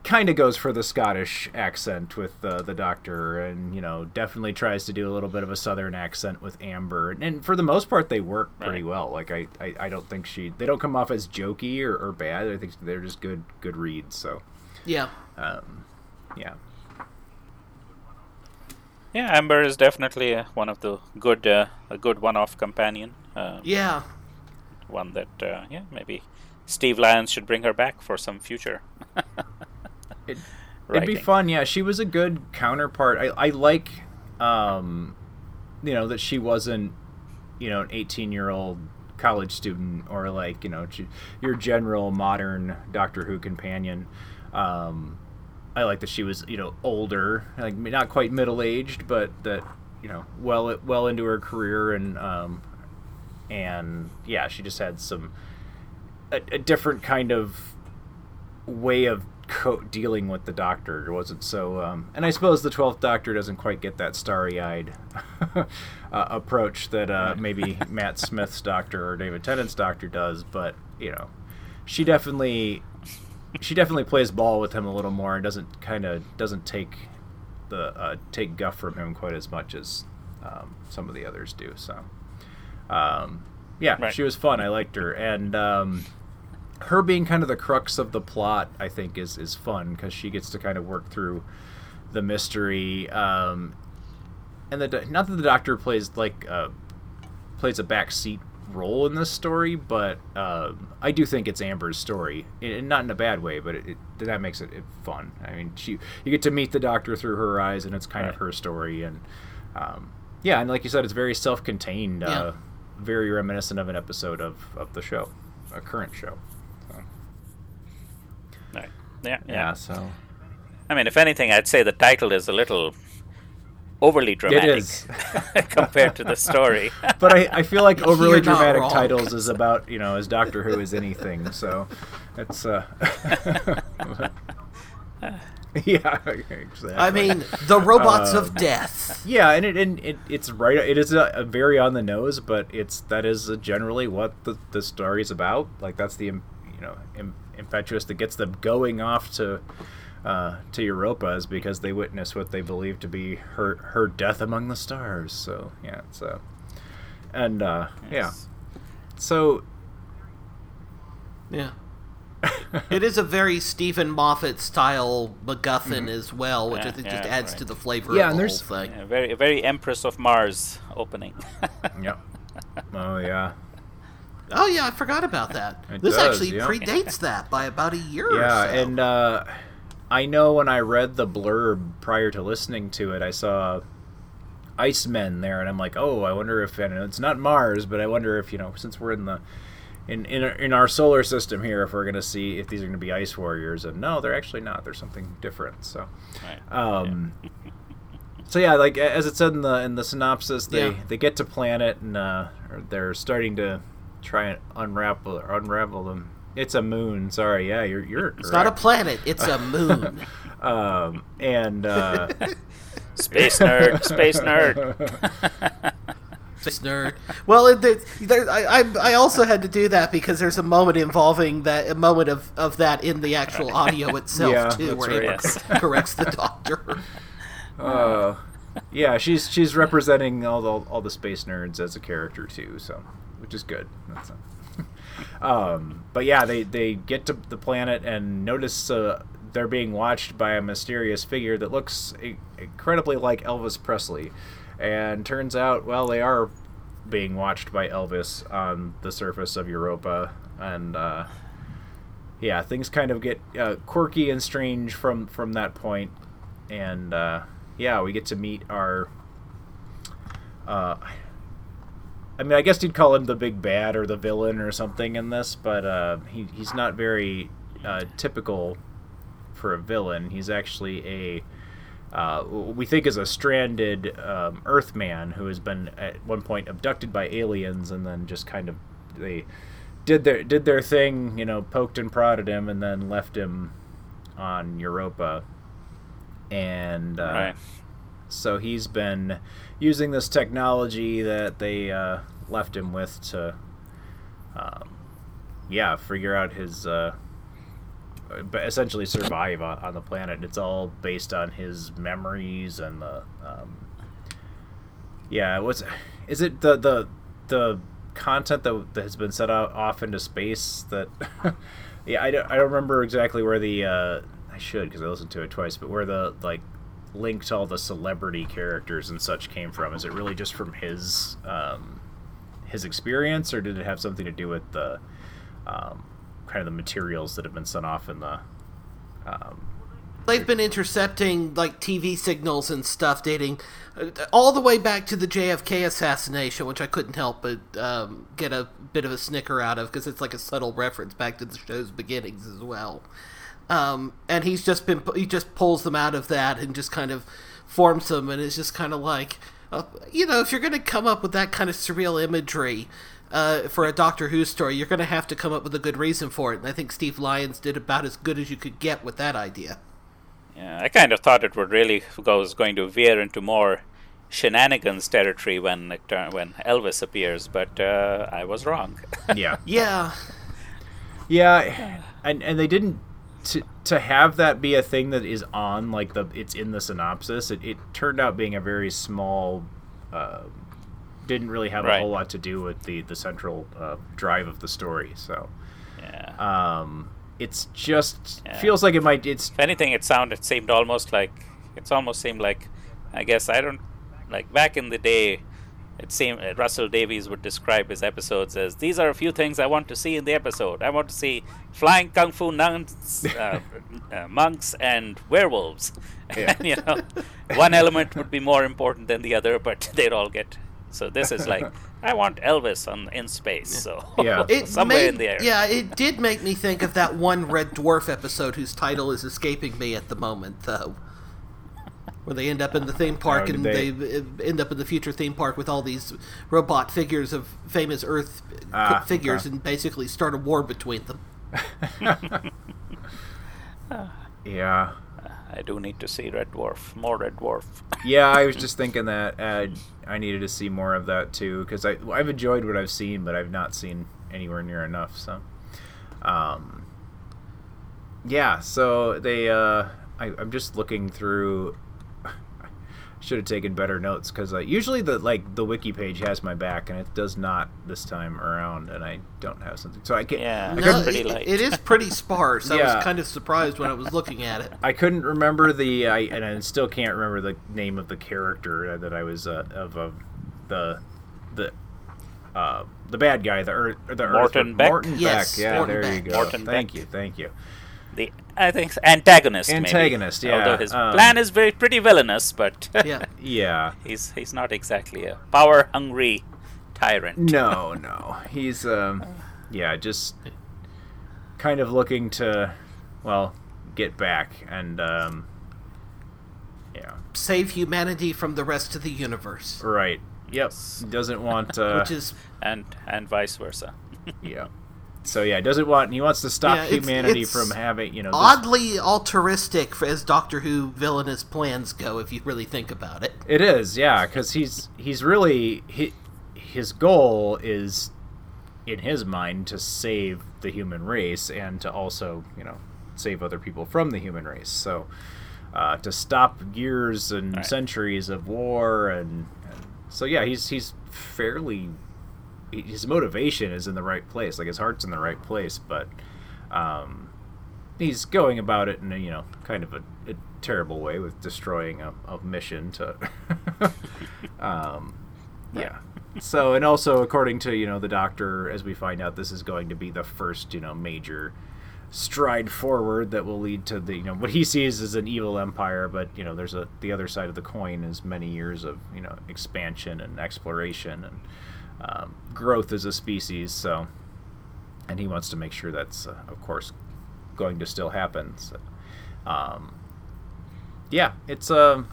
kind of goes for the Scottish accent with uh, the Doctor, and you know definitely tries to do a little bit of a Southern accent with Amber, and, and for the most part they work pretty well. Like I, I, I don't think she they don't come off as jokey or, or bad. I think they're just good good reads. So Yeah. um, yeah. Yeah, Amber is definitely uh, one of the good, uh, a good one-off companion. Uh, Yeah. One that, uh, yeah, maybe Steve Lyons should bring her back for some future. It, It'd be fun, yeah. She was a good counterpart. I, I like, um, you know, that she wasn't, you know, an 18 year old college student or like, you know, your general modern Doctor Who companion. Um, I like that she was, you know, older, like not quite middle aged, but that, you know, well, well into her career and, um, and yeah, she just had some, a, a different kind of way of co- dealing with the Doctor. It wasn't so. Um, and I suppose the Twelfth Doctor doesn't quite get that starry-eyed uh, approach that uh, maybe Matt Smith's Doctor or David Tennant's Doctor does. But you know, she definitely she definitely plays ball with him a little more and doesn't kind of doesn't take the uh, take guff from him quite as much as um, some of the others do. So. Um, yeah, Right. she was fun. I liked her, and um, her being kind of the crux of the plot, I think, is is fun because she gets to kind of work through the mystery. Um, and the not that the Doctor plays like uh, plays a backseat role in this story, but um, I do think it's Amber's story, and not in a bad way, but it, it, that makes it, it fun. I mean, she you get to meet the Doctor through her eyes, and it's kind of her story, and um, yeah, and like you said, it's very self-contained, uh, very reminiscent of an episode of, of the show, a current show. So, Right. Yeah, yeah. yeah, so I mean, if anything, I'd say the title is a little overly dramatic is. compared to the story. but I, I feel like overly You're dramatic titles is about you know as Doctor Who is anything. So it's uh yeah exactly. I mean, the robots Um, of death. Yeah, and it and it, it's right. It is a, a very on the nose, but it's that is generally what the the story is about. Like that's the you know im- impetuous that gets them going off to uh, to Europa is because they witness what they believe to be her her death among the stars. So yeah, so and uh, yeah, so Yeah. it is a very Steven Moffat style MacGuffin Mhm. as well, which I think yeah, just adds right. to the flavor Yeah, of and the there's- whole thing. Yeah, very, very Empress of Mars opening. Yep. Oh yeah. Oh yeah, I forgot about that. It this does, actually yeah. predates that by about a year or Yeah, so. and uh, I know when I read the blurb prior to listening to it, I saw Icemen there, and I'm like, oh, I wonder if and it's not Mars, but I wonder if you know, since we're in the in in our, in our solar system here, if we're gonna see if these are gonna be ice warriors, and no, they're actually not. They're something different. So, Right. um, so yeah, like as it said in the in the synopsis, they Yeah. they get to planet and uh, they're starting to try and unravel unravel them. It's a moon. Sorry, yeah, you're you're. it's not a planet; it's a moon. um, and uh, Space nerd, space nerd. Space nerd. Well, it, there, there, I, I I also had to do that because there's a moment involving that a moment of, of that in the actual audio itself Yeah, too, where right. Yes. corrects the doctor. uh, yeah, she's she's representing all the all the space nerds as a character too, so which is good. That's um, but yeah, they they get to the planet and notice uh, they're being watched by a mysterious figure that looks incredibly like Elvis Presley, and turns out, well, they are being watched by Elvis on the surface of Europa, and uh, yeah, things kind of get uh, quirky and strange from from that point, and uh, yeah, we get to meet our. Uh, I mean, I guess you'd call him the big bad or the villain or something in this, but uh, he he's not very uh, typical for a villain. He's actually a uh, we think is a stranded um, Earthman who has been at one point abducted by aliens and then just kind of they did their did their thing, you know, poked and prodded him and then left him on Europa. And uh, Right. so he's been using this technology that they uh, left him with to, um, yeah, figure out his, uh, but essentially survive on, on the planet. It's all based on his memories and the, um, yeah, what's, is it the the the content that, that has been set out off into space that, yeah, I don't, I don't remember exactly where the, uh, I should because I listened to it twice, but where the like link to all the celebrity characters and such came from. Is it really just from his um, his experience, or did it have something to do with the um, kind of the materials that have been sent off in the? Um, They've been intercepting like TV signals and stuff dating uh, all the way back to the JFK assassination, which I couldn't help but um, get a bit of a snicker out of because it's like a subtle reference back to the show's beginnings as well. Um, and he's just been he just pulls them out of that and just kind of forms them, and it's just kind of like, uh, you know, if you're going to come up with that kind of surreal imagery. Uh, for a Doctor Who story, you're going to have to come up with a good reason for it, and I think Steve Lyons did about as good as you could get with that idea. Yeah, I kind of thought it would really go, was going to veer into more shenanigans territory when it, uh, when Elvis appears, but uh, I was wrong. yeah, yeah, yeah, and and they didn't to to have that be a thing that is on like the it's in the synopsis. It, it turned out being a very small. Uh, didn't really have Right. a whole lot to do with the the central uh, drive of the story. So yeah, um, it's just Yeah. feels like it might. It's if anything, it sounded it seemed almost like it's almost seemed like I guess I don't like back in the day. It seemed uh, Russell Davies would describe his episodes as these are a few things I want to see in the episode. I want to see flying kung fu nuns, uh, uh, monks, and werewolves. Yeah. And, you know, one element would be more important than the other, but they'd all get. So this is like I want Elvis on in space. So It somewhere made, in the air. Yeah, it did make me think of that one Red Dwarf episode whose title is escaping me at the moment, though. Where they end up in the theme park Oh, and they- they, uh, end up in the future theme park with all these robot figures of famous Earth Ah, figures okay. and basically start a war between them. yeah. I do need to see Red Dwarf, more Red Dwarf. yeah, I was just thinking that uh, I needed to see more of that too because I I've enjoyed what I've seen, but I've not seen anywhere near enough. So, um, yeah. So they, uh, I, I'm just looking through. Should have taken better notes because uh, usually the like the wiki page has my back and it does not this time around, and I don't have something. So I can't. Yeah, I No, couldn't- it, it is pretty sparse. I was kind of surprised when I was looking at it. I couldn't remember the I and I still can't remember the name of the character that I was uh, of uh, the the uh, the bad guy the Earth the Morton Earth, Beck? Morton Yes, Beck yeah Morton there you go Morton thank Beck. you thank you The I think antagonist. maybe. Antagonist, yeah, Although his um, plan is very pretty villainous, but yeah, yeah he's he's not exactly a power hungry tyrant. no no he's um yeah just kind of looking to well get back and um yeah Save humanity from the rest of the universe. right yep He doesn't want uh, Which is and and vice versa. yeah so yeah doesn't want he wants to stop Yeah, it's- humanity it's from having you know this- oddly altruistic for, as Doctor Who villainous plans go, if you really think about it. It is, yeah, because he's he's really he, his goal is in his mind to save the human race and to also you know save other people from the human race. So uh, to stop years and Right. centuries of war and, and so yeah, he's he's fairly he- his motivation is in the right place, like his heart's in the right place, but um, he's going about it in a you know kind of a, a terrible way with destroying a, a mission to um, yeah. So and also according to you know the doctor as we find out this is going to be the first you know major stride forward that will lead to the you know what he sees as an evil empire but you know there's a the other side of the coin is many years of you know expansion and exploration and um, growth as a species so and he wants to make sure that's uh, of course going to still happen so, um, yeah it's a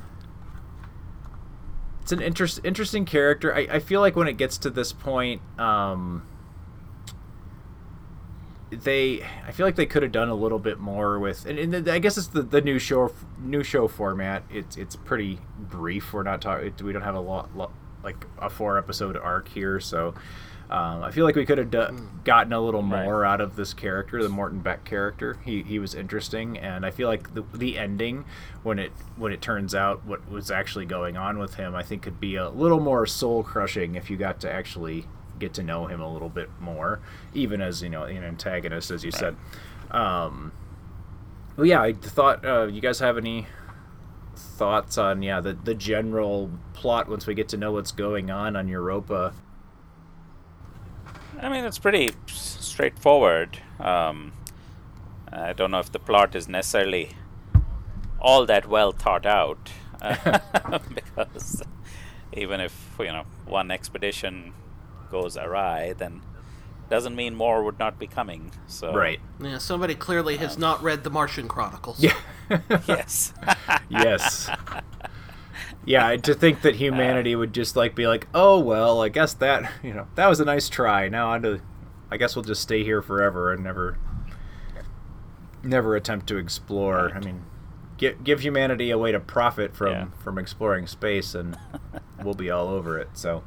it's an interest, interesting character. I, I feel like when it gets to this point um they I feel like they could have done a little bit more with and, and I guess it's the, the new show new show format. It's it's pretty brief. We're not talking we don't have a lot, lot like a four episode arc here, so um, I feel like we could have do- gotten a little Right. more out of this character, the Morton Beck character. He he was interesting, and I feel like the the ending when it when it turns out what was actually going on with him, I think could be a little more soul crushing if you got to actually get to know him a little bit more, even as you know an antagonist, as you said. Um, well, yeah, I thought uh, you guys have any thoughts on yeah the the general plot once we get to know what's going on on Europa. I mean, it's pretty straightforward. Um, I don't know if the plot is necessarily all that well thought out, uh, because even if you know one expedition goes awry, then doesn't mean more would not be coming. So Right. Yeah, somebody clearly has not read the Martian Chronicles. Yeah. yes. yes. Yeah, to think that humanity would just like be like, oh well, I guess that you know that was a nice try. Now on to, I guess we'll just stay here forever and never, never attempt to explore. I mean, give give humanity a way to profit from Yeah. from exploring space, and we'll be all over it. So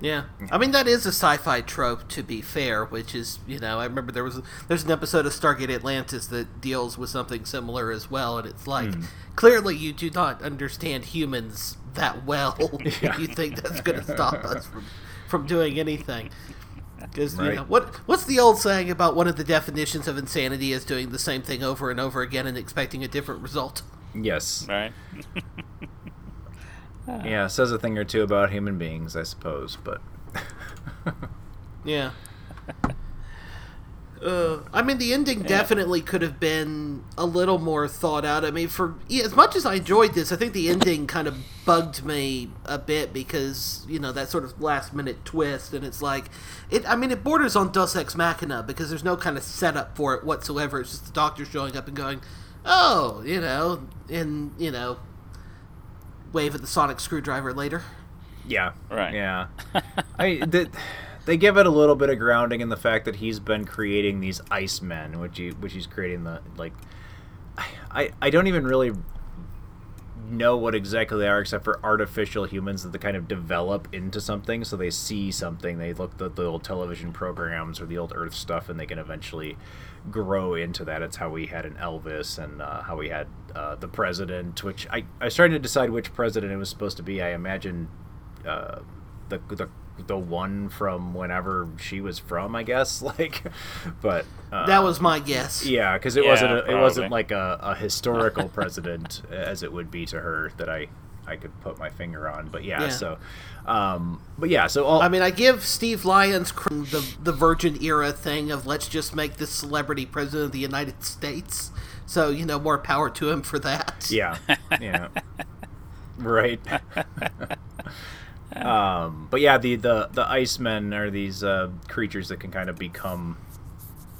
Yeah, I mean that is a sci-fi trope. To be fair, which is you know I remember there was there's an episode of Stargate Atlantis that deals with something similar as well, and it's like Hmm. clearly you do not understand humans that well. Yeah. you think that's going to stop us from from doing anything? Because you know what what's the old saying about one of the definitions of insanity is doing the same thing over and over again and expecting a different result. yes, Right. yeah, says a thing or two about human beings, I suppose, but Yeah. Uh, I mean, the ending definitely could have been a little more thought out. I mean, for yeah, as much as I enjoyed this, I think the ending kind of bugged me a bit because you know that sort of last minute twist, and it's like, it. I mean, it borders on Deus Ex Machina because there's no kind of setup for it whatsoever. It's just the Doctor showing up and going, "Oh, you know," and you know, wave at the sonic screwdriver later. Yeah. Right. Yeah. I the, they give it a little bit of grounding in the fact that he's been creating these icemen, which he which he's creating the like. I I don't even really know what exactly they are except for artificial humans that they kind of develop into something. So they see something they look at the old television programs or the old earth stuff and they can eventually grow into that. It's how we had an elvis and uh, how we had uh, the president which I, I was trying to decide which president it was supposed to be. I imagine uh, the, the the one from whenever she was from i guess like but uh, that was my guess. yeah, because it Yeah, wasn't a, it wasn't like a, a historical president as it would be to her that I I could put my finger on. But yeah, Yeah. so um, but yeah, so all I mean, I give Steve Lyons cr- the the Virgin era thing of let's just make this celebrity president of the United States. So you know, more power to him for that. yeah, yeah, right. Um, but yeah, the the the Icemen are these uh, creatures that can kind of become.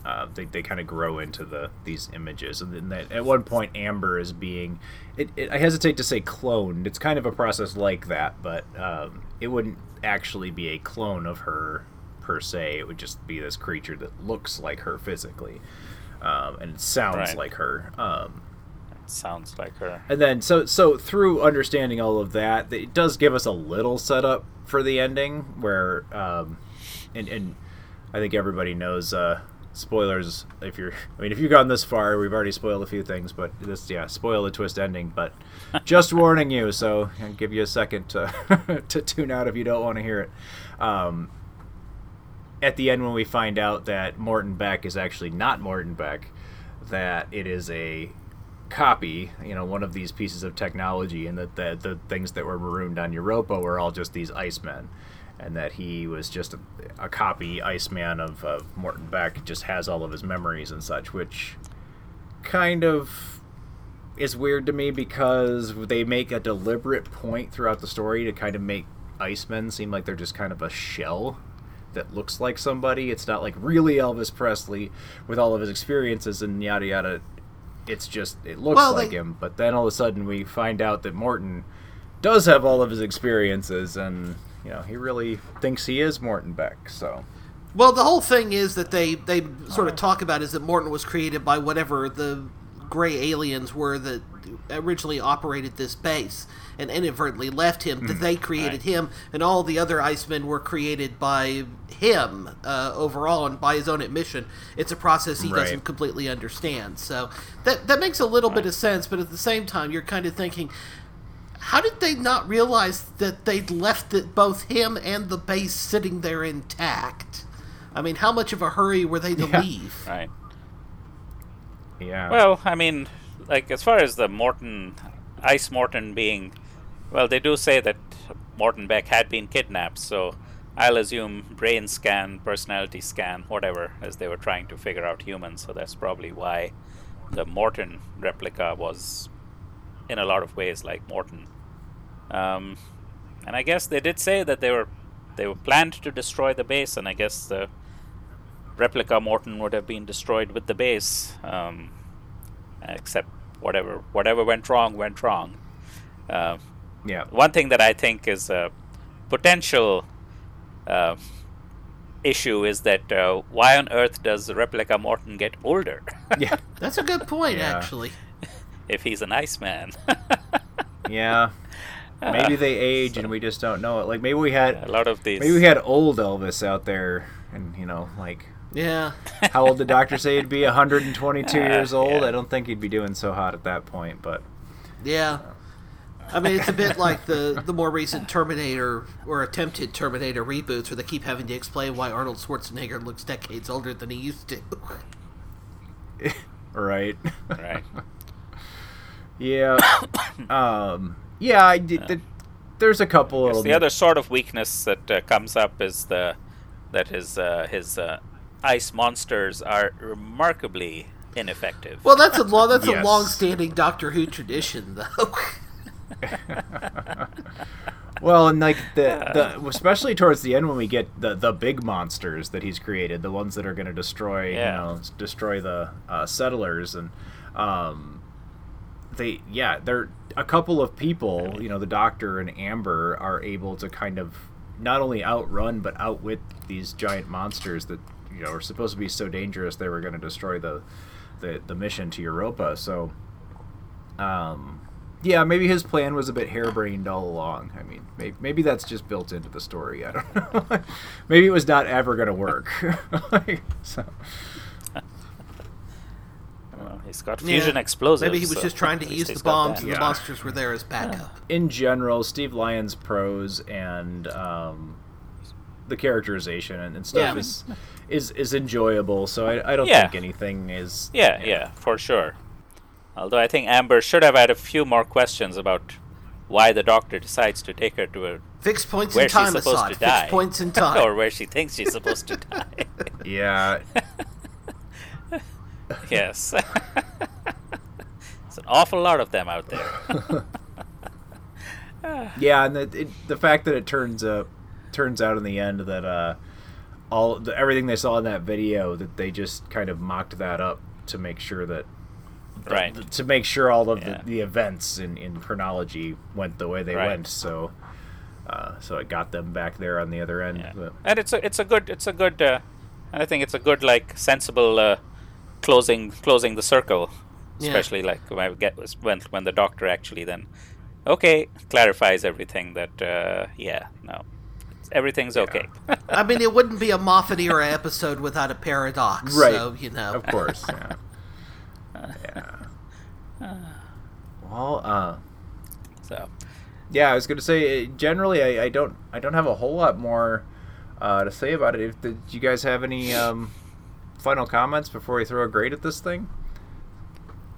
Uh, they, they kind of grow into the these images, and then that, at one point, Amber is being. It, it, I hesitate to say cloned. It's kind of a process like that, but um, it wouldn't actually be a clone of her per se. It would just be this creature that looks like her physically, um, and sounds Right. like her. Um, Sounds like her. and then so so through understanding all of that, it does give us a little setup for the ending where um and and I think everybody knows uh spoilers if you're I mean if you've gone this far, we've already spoiled a few things, but this yeah, spoil the twist ending, but just warning you, so I'll give you a second to to tune out if you don't want to hear it. Um at the end when we find out that Morton Beck is actually not Morton Beck, that it is a copy, you know, one of these pieces of technology, and that the, the things that were marooned on Europa were all just these Icemen, and that he was just a, a copy Iceman of, of Morton Beck, just has all of his memories and such, which kind of is weird to me because they make a deliberate point throughout the story to kind of make Icemen seem like they're just kind of a shell that looks like somebody. It's not like really Elvis Presley with all of his experiences and yada yada. It's just it looks Well, like they- him, but then all of a sudden we find out that Morton does have all of his experiences and you know, he really thinks he is Morton Beck, so. Well, the whole thing is that they they sort of talk about is that Morton was created by whatever the gray aliens were that originally operated this base and inadvertently left him, that Mm, they created right. him, and all the other Icemen were created by him uh, overall and by his own admission. It's a process he Right. doesn't completely understand. So that that makes a little bit of sense, but at the same time, you're kind of thinking. How did they not realize that they'd left it, both him and the base sitting there intact? I mean, how much of a hurry were they to Yeah. leave? Right. Yeah. Well, I mean, like as far as the Morton, Ice Morton being, well, they do say that Morton Beck had been kidnapped, so I'll assume brain scan, personality scan, whatever, as they were trying to figure out humans. So that's probably why the Morton replica was, in a lot of ways, like Morton. Um, and I guess they did say that they were they were planned to destroy the base, and I guess the replica Morton would have been destroyed with the base, um, except whatever whatever went wrong went wrong. Uh, yeah. One thing that I think is a potential uh, issue is that uh, why on earth does replica Morton get older? yeah, that's a good point, Yeah. actually. if he's an Iceman. Yeah. Maybe they age and we just don't know it. Like maybe we had a lot of these. Maybe we had old Elvis out there, and you know, like Yeah. how old did Doctor say he'd be? 122 Uh, years old. yeah. I don't think he'd be doing so hot at that point, but Yeah. I mean, it's a bit like the, the more recent Terminator or attempted Terminator reboots where they keep having to explain why Arnold Schwarzenegger looks decades older than he used to. right. Right. yeah. um. Yeah. I did. th- there's a couple Yes, of the other sort of weakness that uh, comes up is the that his uh, his uh, ice monsters are remarkably ineffective. Well, that's a long that's a long-standing Doctor Who tradition, though. Well, and like the, the especially towards the end when we get the the big monsters that he's created, the ones that are going to destroy, Yeah. you know, destroy the uh, settlers, and um, they yeah, they're a couple of people, you know, the Doctor and Amber are able to kind of not only outrun but outwit these giant monsters that you know are supposed to be so dangerous they were going to destroy the the the mission to Europa. So, um, yeah, maybe his plan was a bit harebrained all along. I mean, maybe, maybe that's just built into the story. I don't know. maybe it was not ever going to work. so, Well, he's got Yeah. fusion explosives. Maybe he was so just trying to at least use the bombs that. and the monsters were there as backup. in general, Steve Lyons' prose and um, the characterization and, and stuff Yeah. is is is enjoyable. So I, I don't Yeah. think anything is. Yeah, yeah, for sure. Although I think Amber should have had a few more questions about why the doctor decides to take her to a Fixed points where in time, she's supposed Asad. to Fixed die, points in time. or where she thinks she's supposed to die. Yeah. yes, it's an awful lot of them out there. yeah, and the, it, the fact that it turns up turns out in the end that uh, all the, everything they saw in that video that they just kind of mocked that up to make sure that Right. to make sure all of Yeah. the, the events in, in chronology went the way they Right. went. So uh, so it got them back there on the other end. But- and it's a it's a good it's a good uh, and I think it's a good like sensible uh, closing closing the circle, Yeah. especially like when I get when when the doctor actually then okay clarifies everything that uh, yeah no everything's okay. I mean, it wouldn't be a Moffat era episode without a paradox. Right. So, you know. Of course. Yeah. yeah. Well, uh, so yeah, I was gonna say uh, generally I, I don't I don't have a whole lot more uh, to say about it. If did you guys have any um, final comments before we throw a grade at this thing?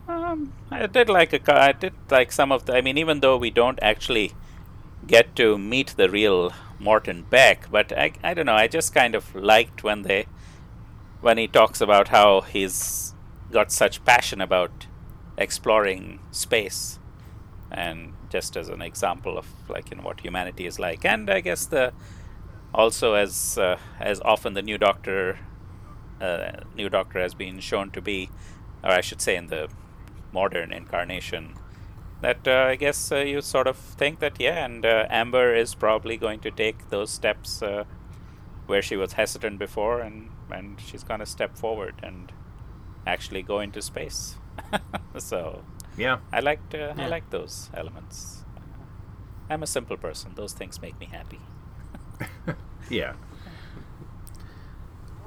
Um, I did like a, ca- I did like some of the. I mean, even though we don't actually get to meet the real Morton Beck, but I, I don't know. I just kind of liked when they, when he talks about how he's got such passion about exploring space, and just as an example of like what humanity is like, and I guess the, also as uh, as often the new Doctor, uh, new Doctor has been shown to be, or I should say in the modern incarnation that uh, I guess uh, you sort of think that yeah, and uh, Amber is probably going to take those steps uh, where she was hesitant before, and and she's going to step forward and actually go into space. so Yeah. I liked uh, I Yeah. like those elements. I'm a simple person. Those things make me happy. Yeah.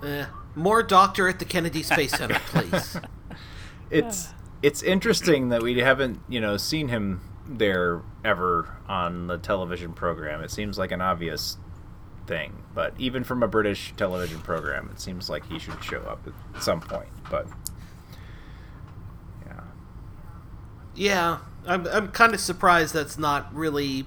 Eh, more doctor at the Kennedy Space Center, please. It's it's interesting that we haven't you know seen him there ever on the television program. It seems like an obvious thing, but even from a British television program, it seems like he should show up at some point. But Yeah, yeah, I'm, I'm kind of surprised that's not really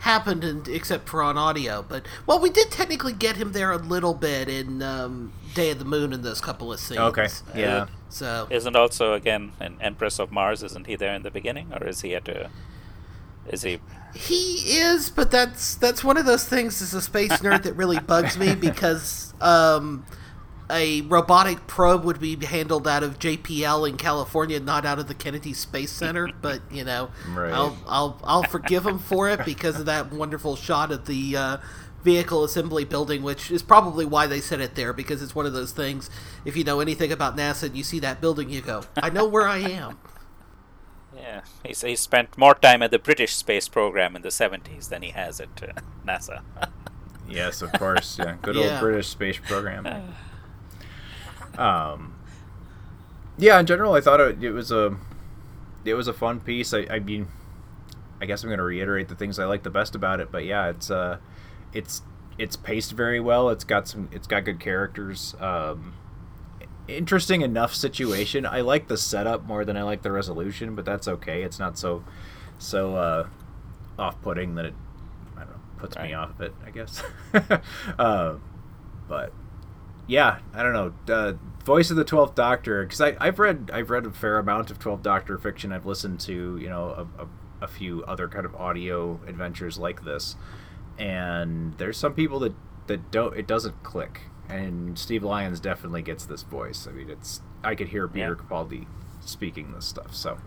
happened, in, except for on audio. But well, we did technically get him there a little bit in um, Day of the Moon in those couple of scenes. Okay, yeah. So Isn't also again an Empress of Mars? Isn't he there in the beginning, or is he at a? Is he? he is, but that's that's one of those things as a space nerd that really bugs me because um, a robotic probe would be handled out of JPL in California, not out of the Kennedy Space Center. But you know, Right. I'll I'll I'll forgive him for it because of that wonderful shot of the. Uh, Vehicle assembly building, which is probably why they set it there, because it's one of those things. If you know anything about NASA and you see that building, you go, "I know where I am." Yeah, he's, he spent more time at the British space program in the 70s than he has at uh, NASA. yes, of course, yeah, good old British space program. Um, yeah, in general, I thought it, it was a it was a fun piece. I, I mean, I guess I'm going to reiterate the things I like the best about it, but yeah, it's uh, it's it's paced very well. It's got some, it's got good characters. Um, interesting enough situation. I like the setup more than I like the resolution, but that's okay. It's not so so uh, off-putting that it I don't know puts me off of it. I guess. uh, but yeah, I don't know. Uh, Voice of the Twelfth Doctor, because I've read I've read a fair amount of Twelfth Doctor fiction. I've listened to you know a, a, a few other kind of audio adventures like this, and there's some people that that don't it doesn't click. And Steve Lyons definitely gets this voice. I mean, it's I could hear Peter Yeah. Capaldi speaking this stuff. So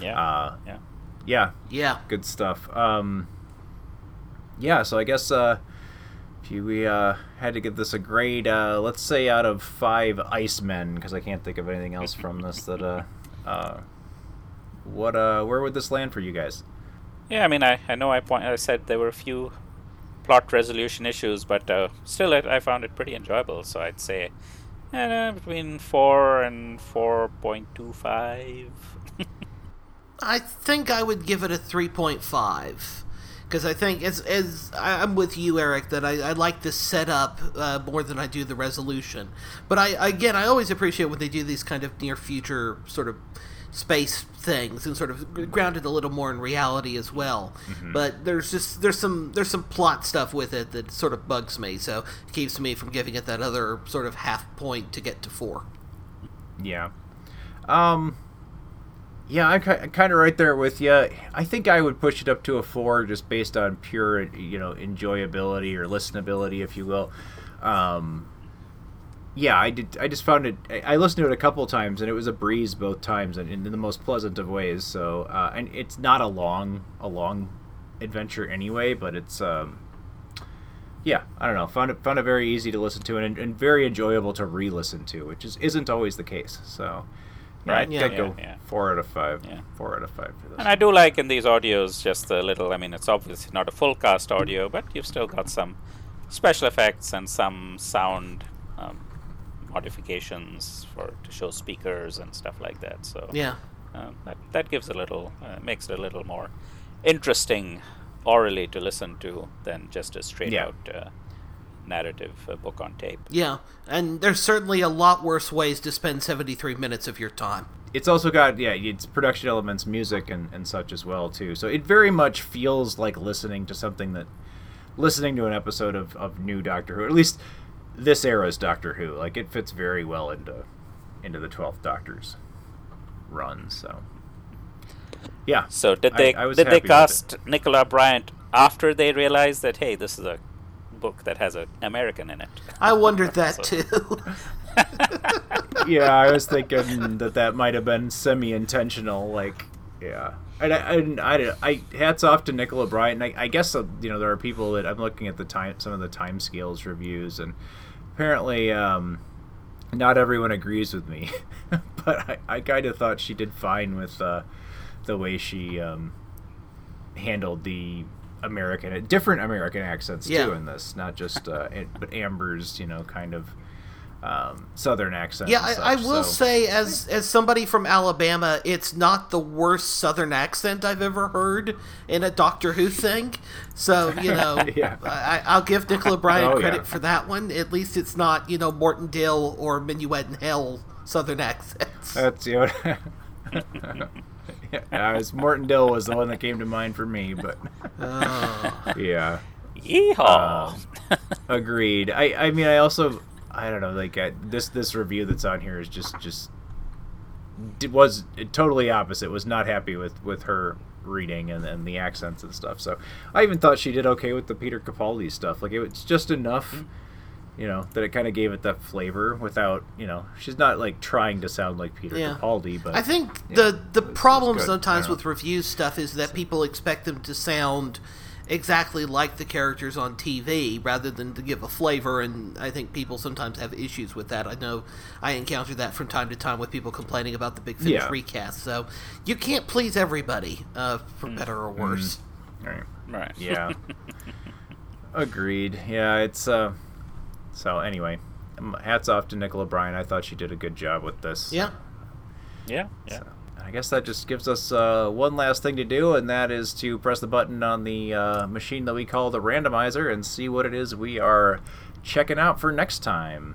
Yeah, uh, yeah. yeah, Yeah. good stuff. Um, yeah, so I guess uh, if you, we uh, had to give this a grade, uh, let's say out of five Icemen, because I can't think of anything else from this that uh, uh, what uh, where would this land for you guys? Yeah, I mean, I, I know I point I said there were a few plot resolution issues, but uh, still, it, I found it pretty enjoyable. So I'd say uh, between four and four point two five. I think I would give it a 3.5 because I think as as I'm with you, Eric, that I, I like the setup uh, more than I do the resolution. But I again, I always appreciate when they do these kind of near future sort of space things and sort of grounded a little more in reality as well. Mhm. But there's just there's some there's some plot stuff with it that sort of bugs me, so it keeps me from giving it that other sort of half point to get to four. Yeah. Um. Yeah, I'm kind of right there with you. I think I would push it up to a four, just based on pure, you know, enjoyability or listenability, if you will. Um, yeah, I did. I just found it. I listened to it a couple times, and it was a breeze both times, and in the most pleasant of ways. So, uh, and it's not a long, a long adventure anyway, but it's. Um, yeah, I don't know. Found it found it very easy to listen to and, and very enjoyable to re-listen to, which is isn't always the case. So, yeah, Right, I'd yeah, go yeah, yeah. four out of five. Yeah. Four out of five for this. And I do like in these audios just a little. I mean, it's obviously not a full cast audio, but you've still got some special effects and some sound modifications for to show speakers and stuff like that. So Yeah. um, that that gives a little uh, makes it a little more interesting orally to listen to than just a straight Yeah. out uh, narrative uh, book on tape. Yeah, and there's certainly a lot worse ways to spend 73 minutes of your time. it's also got yeah it's production elements music and, and such as well too so it very much feels like listening to something that listening to an episode of, of new doctor who at least this era's doctor who like it fits very well into into the 12th doctor's run so yeah So did they I was did they happy with it. cast Nicola Bryant after they realized that hey, this is a book that has an American in it? I wondered that So- too. yeah, I was thinking that that might have been semi-intentional. Like, yeah, and I, and I, I, hats off to Nicola Bryant. I, I guess uh, you know there are people that I'm looking at the time, some of the time scales reviews, and apparently, um, not everyone agrees with me. but I, I kind of thought she did fine with uh, the way she um, handled the American, different American accents Yeah. too in this, not just uh, but Amber's, you know, kind of um, Southern accent. Yeah, and I, I will so- say, as as somebody from Alabama, it's not the worst Southern accent I've ever heard in a Doctor Who thing. So you know, Yeah. I, I'll give Nicola Bryant Oh, credit yeah. for that one. At least it's not you know Morton Dill or Minuet in Hell Southern accents. That's you know, yeah, I was Morton Dill was the one that came to mind for me, but Oh. yeah. Yeehaw. Um, agreed. I I mean I also I don't know like I, this this review that's on here is just just it was totally opposite. Was not happy with with her reading and, and the accents and stuff. So I even thought she did okay with the Peter Capaldi stuff. Like it was just enough. Mm. You know that it kind of gave it that flavor without, you know, she's not like trying to sound like Peter Yeah. Capaldi, but I think the the it's- problem sometimes with review stuff is that people expect them to sound exactly like the characters on TV rather than to give a flavor, and I think people sometimes have issues with that. I know I encounter that from time to time with people complaining about the Big Finish Yeah. recast. So you can't please everybody, uh, for better or worse. Right. Right. Yeah. Agreed. Yeah, it's uh so anyway, um, hats off to Nicola Bryant. I thought she did a good job with this. Yeah. Yeah. Yeah. I guess that just gives us uh, one last thing to do, and that is to press the button on the uh, machine that we call the randomizer and see what it is we are checking out for next time.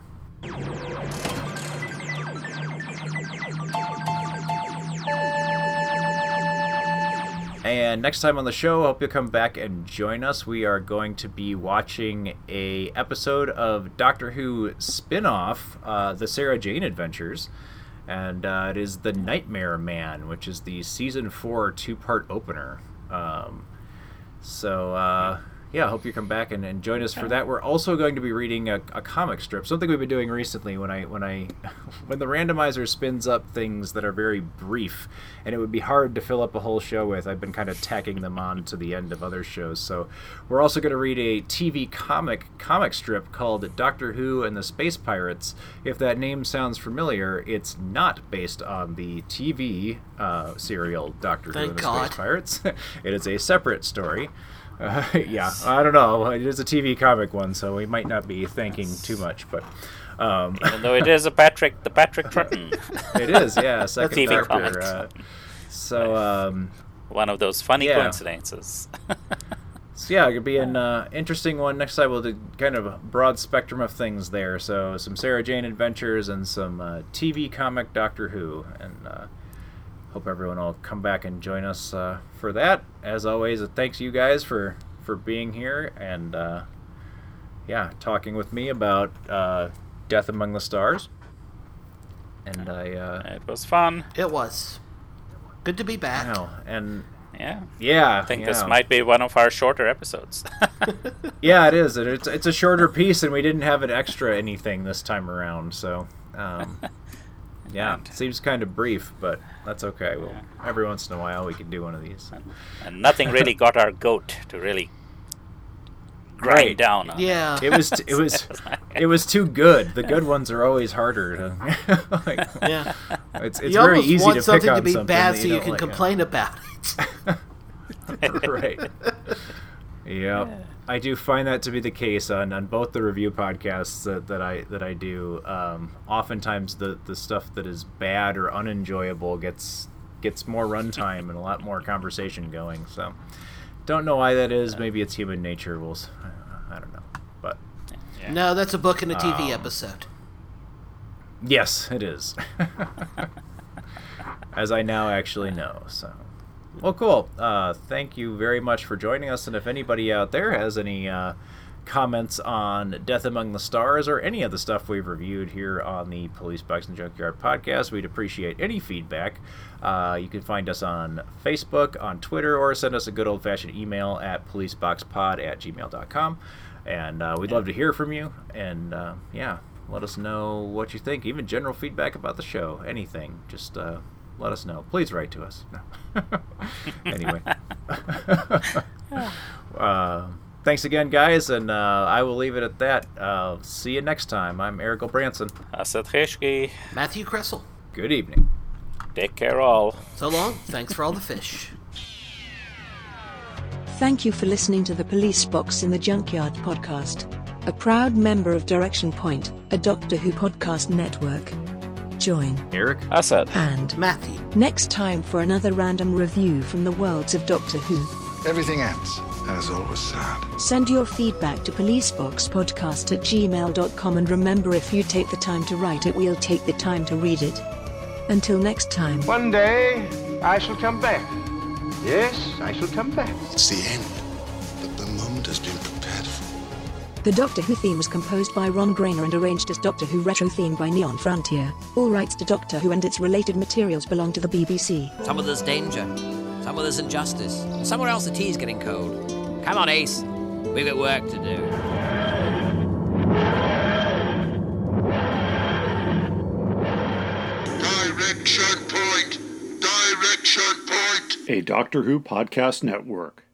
And next time on the show, I hope you'll come back and join us. We are going to be watching a episode of Doctor Who spin-off, uh, the Sarah Jane Adventures, and uh, it is the Nightmare Man, which is the season four two-part opener. Um, so uh, yeah, I hope you come back and, and join us for that. We're also going to be reading a, a comic strip, something we've been doing recently. When I when I when the randomizer spins up things that are very brief, and it would be hard to fill up a whole show with. I've been kind of tacking them on to the end of other shows. So we're also going to read a TV comic comic strip called Doctor Who and the Space Pirates. If that name sounds familiar, it's not based on the TV uh, serial Doctor Who Thank and the God. Space Pirates. it is a separate story. Uh, yeah, I don't know. It is a TV comic one, so we might not be thanking too much, but um, Even though it is a Patrick, the Patrick Troughton. it is, yeah, second TV Doctor. comics. Uh, so, um, One of those funny Yeah. coincidences. so yeah, it could be an uh, interesting one. Next time we'll do kind of a broad spectrum of things there. So some Sarah Jane adventures and some uh, TV comic Doctor Who, and uh, hope everyone will come back and join us uh, for that. As always, uh, thanks you guys for for being here and uh, yeah, talking with me about uh, Death Among the Stars. And I uh, it was fun. It was good to be back. Wow, and Yeah. yeah, I think this might be one of our shorter episodes. Yeah, it is. and It's it's a shorter piece, and we didn't have an extra anything this time around. So, um, yeah, it seems kind of brief, but that's okay. Well, every once in a while, we can do one of these. and nothing really got our goat to really grind Right. down on. Yeah. It was it was it was too good. The good ones are always harder to. like, Yeah. it's it's you very easy want to pick something on to be something bad so you don't can like. complain about it. right. Yeah, I do find that to be the case on, on both the review podcasts that, that I that I do. Um, oftentimes, the, the stuff that is bad or unenjoyable gets gets more runtime and a lot more conversation going. So, don't know why that is. Maybe it's human nature. We'll s- I don't know, but No, that's a book and a TV Um, episode. yes, it is. As I now actually know. So, well, cool. Uh, thank you very much for joining us. And if anybody out there has any uh, comments on Death Among the Stars or any of the stuff we've reviewed here on the Police Box and Junkyard podcast, we'd appreciate any feedback. Uh, you can find us on Facebook, on Twitter, or send us a good old fashioned email at policeboxpod at gmail.com. And uh, we'd love to hear from you. And uh, yeah, let us know what you think, even general feedback about the show, anything. Just uh, let us know. Please write to us. No. anyway. uh, thanks again, guys, and uh, I will leave it at that. Uh, see you next time. I'm Eric Branson. Asad Kheshki. Matthew Kresel. Good evening. Take care, all. So long. Thanks for all the fish. Thank you for listening to the Police Box in the Junkyard podcast, a proud member of Direction Point, a Doctor Who podcast network. Join Eric, Asad, and Matthew next time for another random review from the worlds of Doctor Who. Everything ends, and it's always sad. Send your feedback to policeboxpodcast at gmail.com and remember if you take the time to write it, we'll take the time to read it. Until next time. One day, I shall come back. Yes, I shall come back. It's the end, but the moment has been prepared for. The Doctor Who theme was composed by Ron Grainer and arranged as Doctor Who Retro theme by Neon Frontier. All rights to Doctor Who and its related materials belong to the BBC. Some of there's danger, some of there's injustice, and somewhere else the tea's getting cold. Come on, Ace. We've got work to do. Direction point! Direction point! A Doctor Who podcast network.